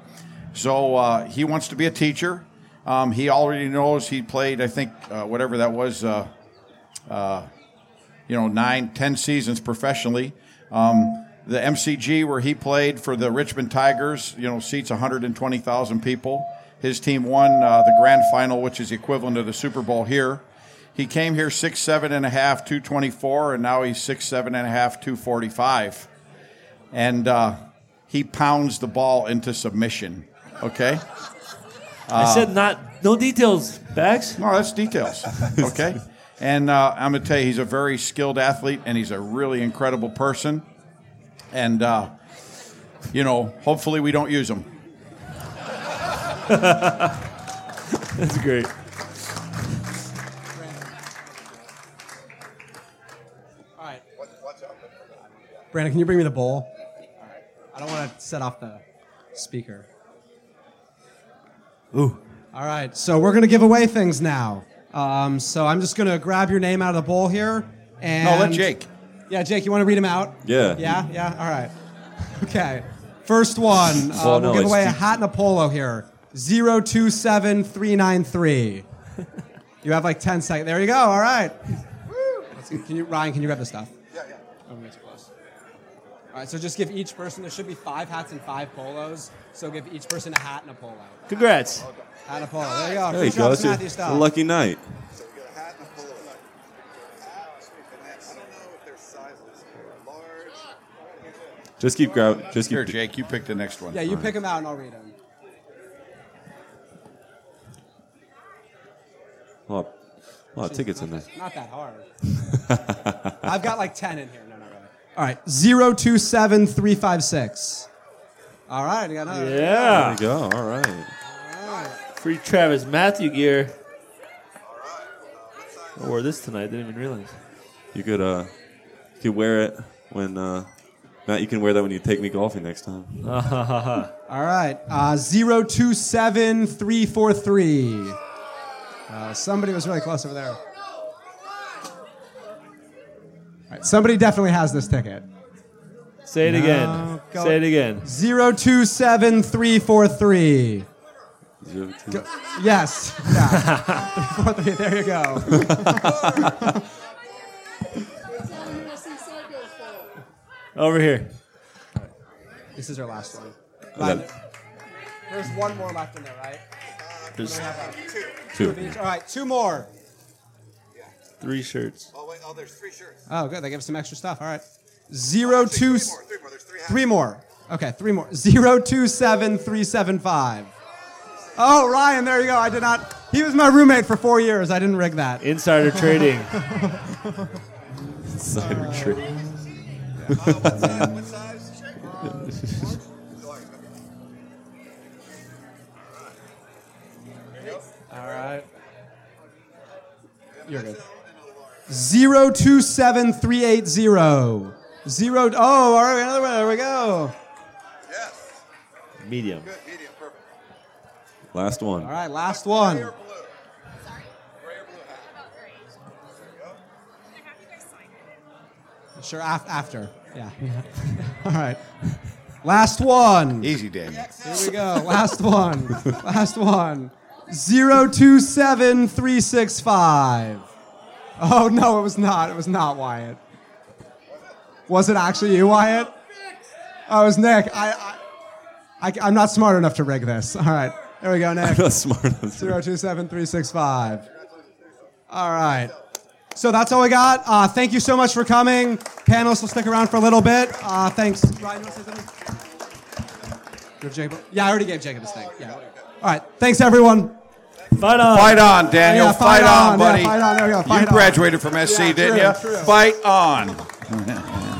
so uh, he wants to be a teacher. Um, he already knows he played, I think, uh, whatever that was, uh, uh, you know, nine, ten seasons professionally. Um, the MCG where he played for the Richmond Tigers, you know, seats 120,000 people. His team won uh, the grand final, which is equivalent to the Super Bowl here. He came here six seven and a half, two twenty four, and now he's six seven and a half, two forty five, and uh, he pounds the ball into submission. Okay. I said not no details, Bags. No, that's details. Okay. and uh, I'm going to tell you, he's a very skilled athlete, and he's a really incredible person. And uh, you know, hopefully, we don't use him. That's great. All right. Brandon, can you bring me the bowl? All right. I don't want to set off the speaker. Ooh. All right. So we're gonna give away things now. Um, so I'm just gonna grab your name out of the bowl here. And No, let Jake. Yeah, Jake, you want to read them out? Yeah. Yeah. Yeah. All right. Okay. First one. Uh, Well, we'll give it's away a hat and a polo here. Zero two seven three nine three. You have like ten seconds. There you go. All right. Let's. Can you, Ryan? Can you grab the stuff? Yeah, yeah. Oh, that's close. All right. So just give each person. There should be five hats and five polos. So give each person a hat and a polo. Congrats. Hat and a polo. There you go. There you go. Travis It's a, Matthews it's a style. lucky night. Just keep grab. Just keep. Here, Jake, you pick the next one. Yeah, you pick them out and I'll read them. A lot, a lot of tickets in there. Not that hard. I've got like 10 in here. No, no, no. All right. 027356. All right. I got another. Yeah. There you go. All right. Free Travis Mathew gear. I wore this tonight. Didn't even realize. You could uh, you could wear it when uh, Matt. You can wear that when you take me golfing next time. All right. Uh, 027343. Uh, somebody was really close over there. All right. Somebody definitely has this ticket. Say it No, again. go- Say it again. 027343. Zero, two. Go- yes. Yeah. 343. There you go. Over here. This is our last one. Ryan, There's one more left in there, right? There's Two. of each. All right, two more. three shirts. Oh wait, oh, there's three shirts. Oh, good. They give us some extra stuff. All right. Zero two. Three more, three more. There's three. Three more. Okay, three more. Zero two seven three seven five. Oh, Ryan, there you go. I did not. He was my roommate for four years. I didn't rig that. Insider trading. Insider uh, trading. what size? What size? All right. You're good. Zero two seven three eight zero. Zero. Oh, all right. Another one. There we go. Yes. Medium. Good. Medium. Perfect. Last one. All right. Last one. Gray or blue? Sure. Af- after. Yeah. all right. Last one. Easy, Daniel. Here we go. Last one. Last one. Zero two seven three six five. Oh no, it was not. It was not Wyatt. Was it actually you, Wyatt? Oh, it was Nick. I, I, I, am not smart enough to rig this. All right, there we go, Nick. I'm not smart enough. Zero two seven three six five. All right. So that's all we got. Uh, thank you so much for coming. Panelists will stick around for a little bit. Uh, thanks. Ryan, you want to say something? Give Jacob. Yeah, I already gave Jacob his thing. Yeah. All right. Thanks, everyone. Fight on. Fight on, Daniel. Yeah, fight, fight on, on. Yeah, buddy. fight on. There we go. Fight you on. graduated from SC, Yeah, didn't true, you? true. Fight on.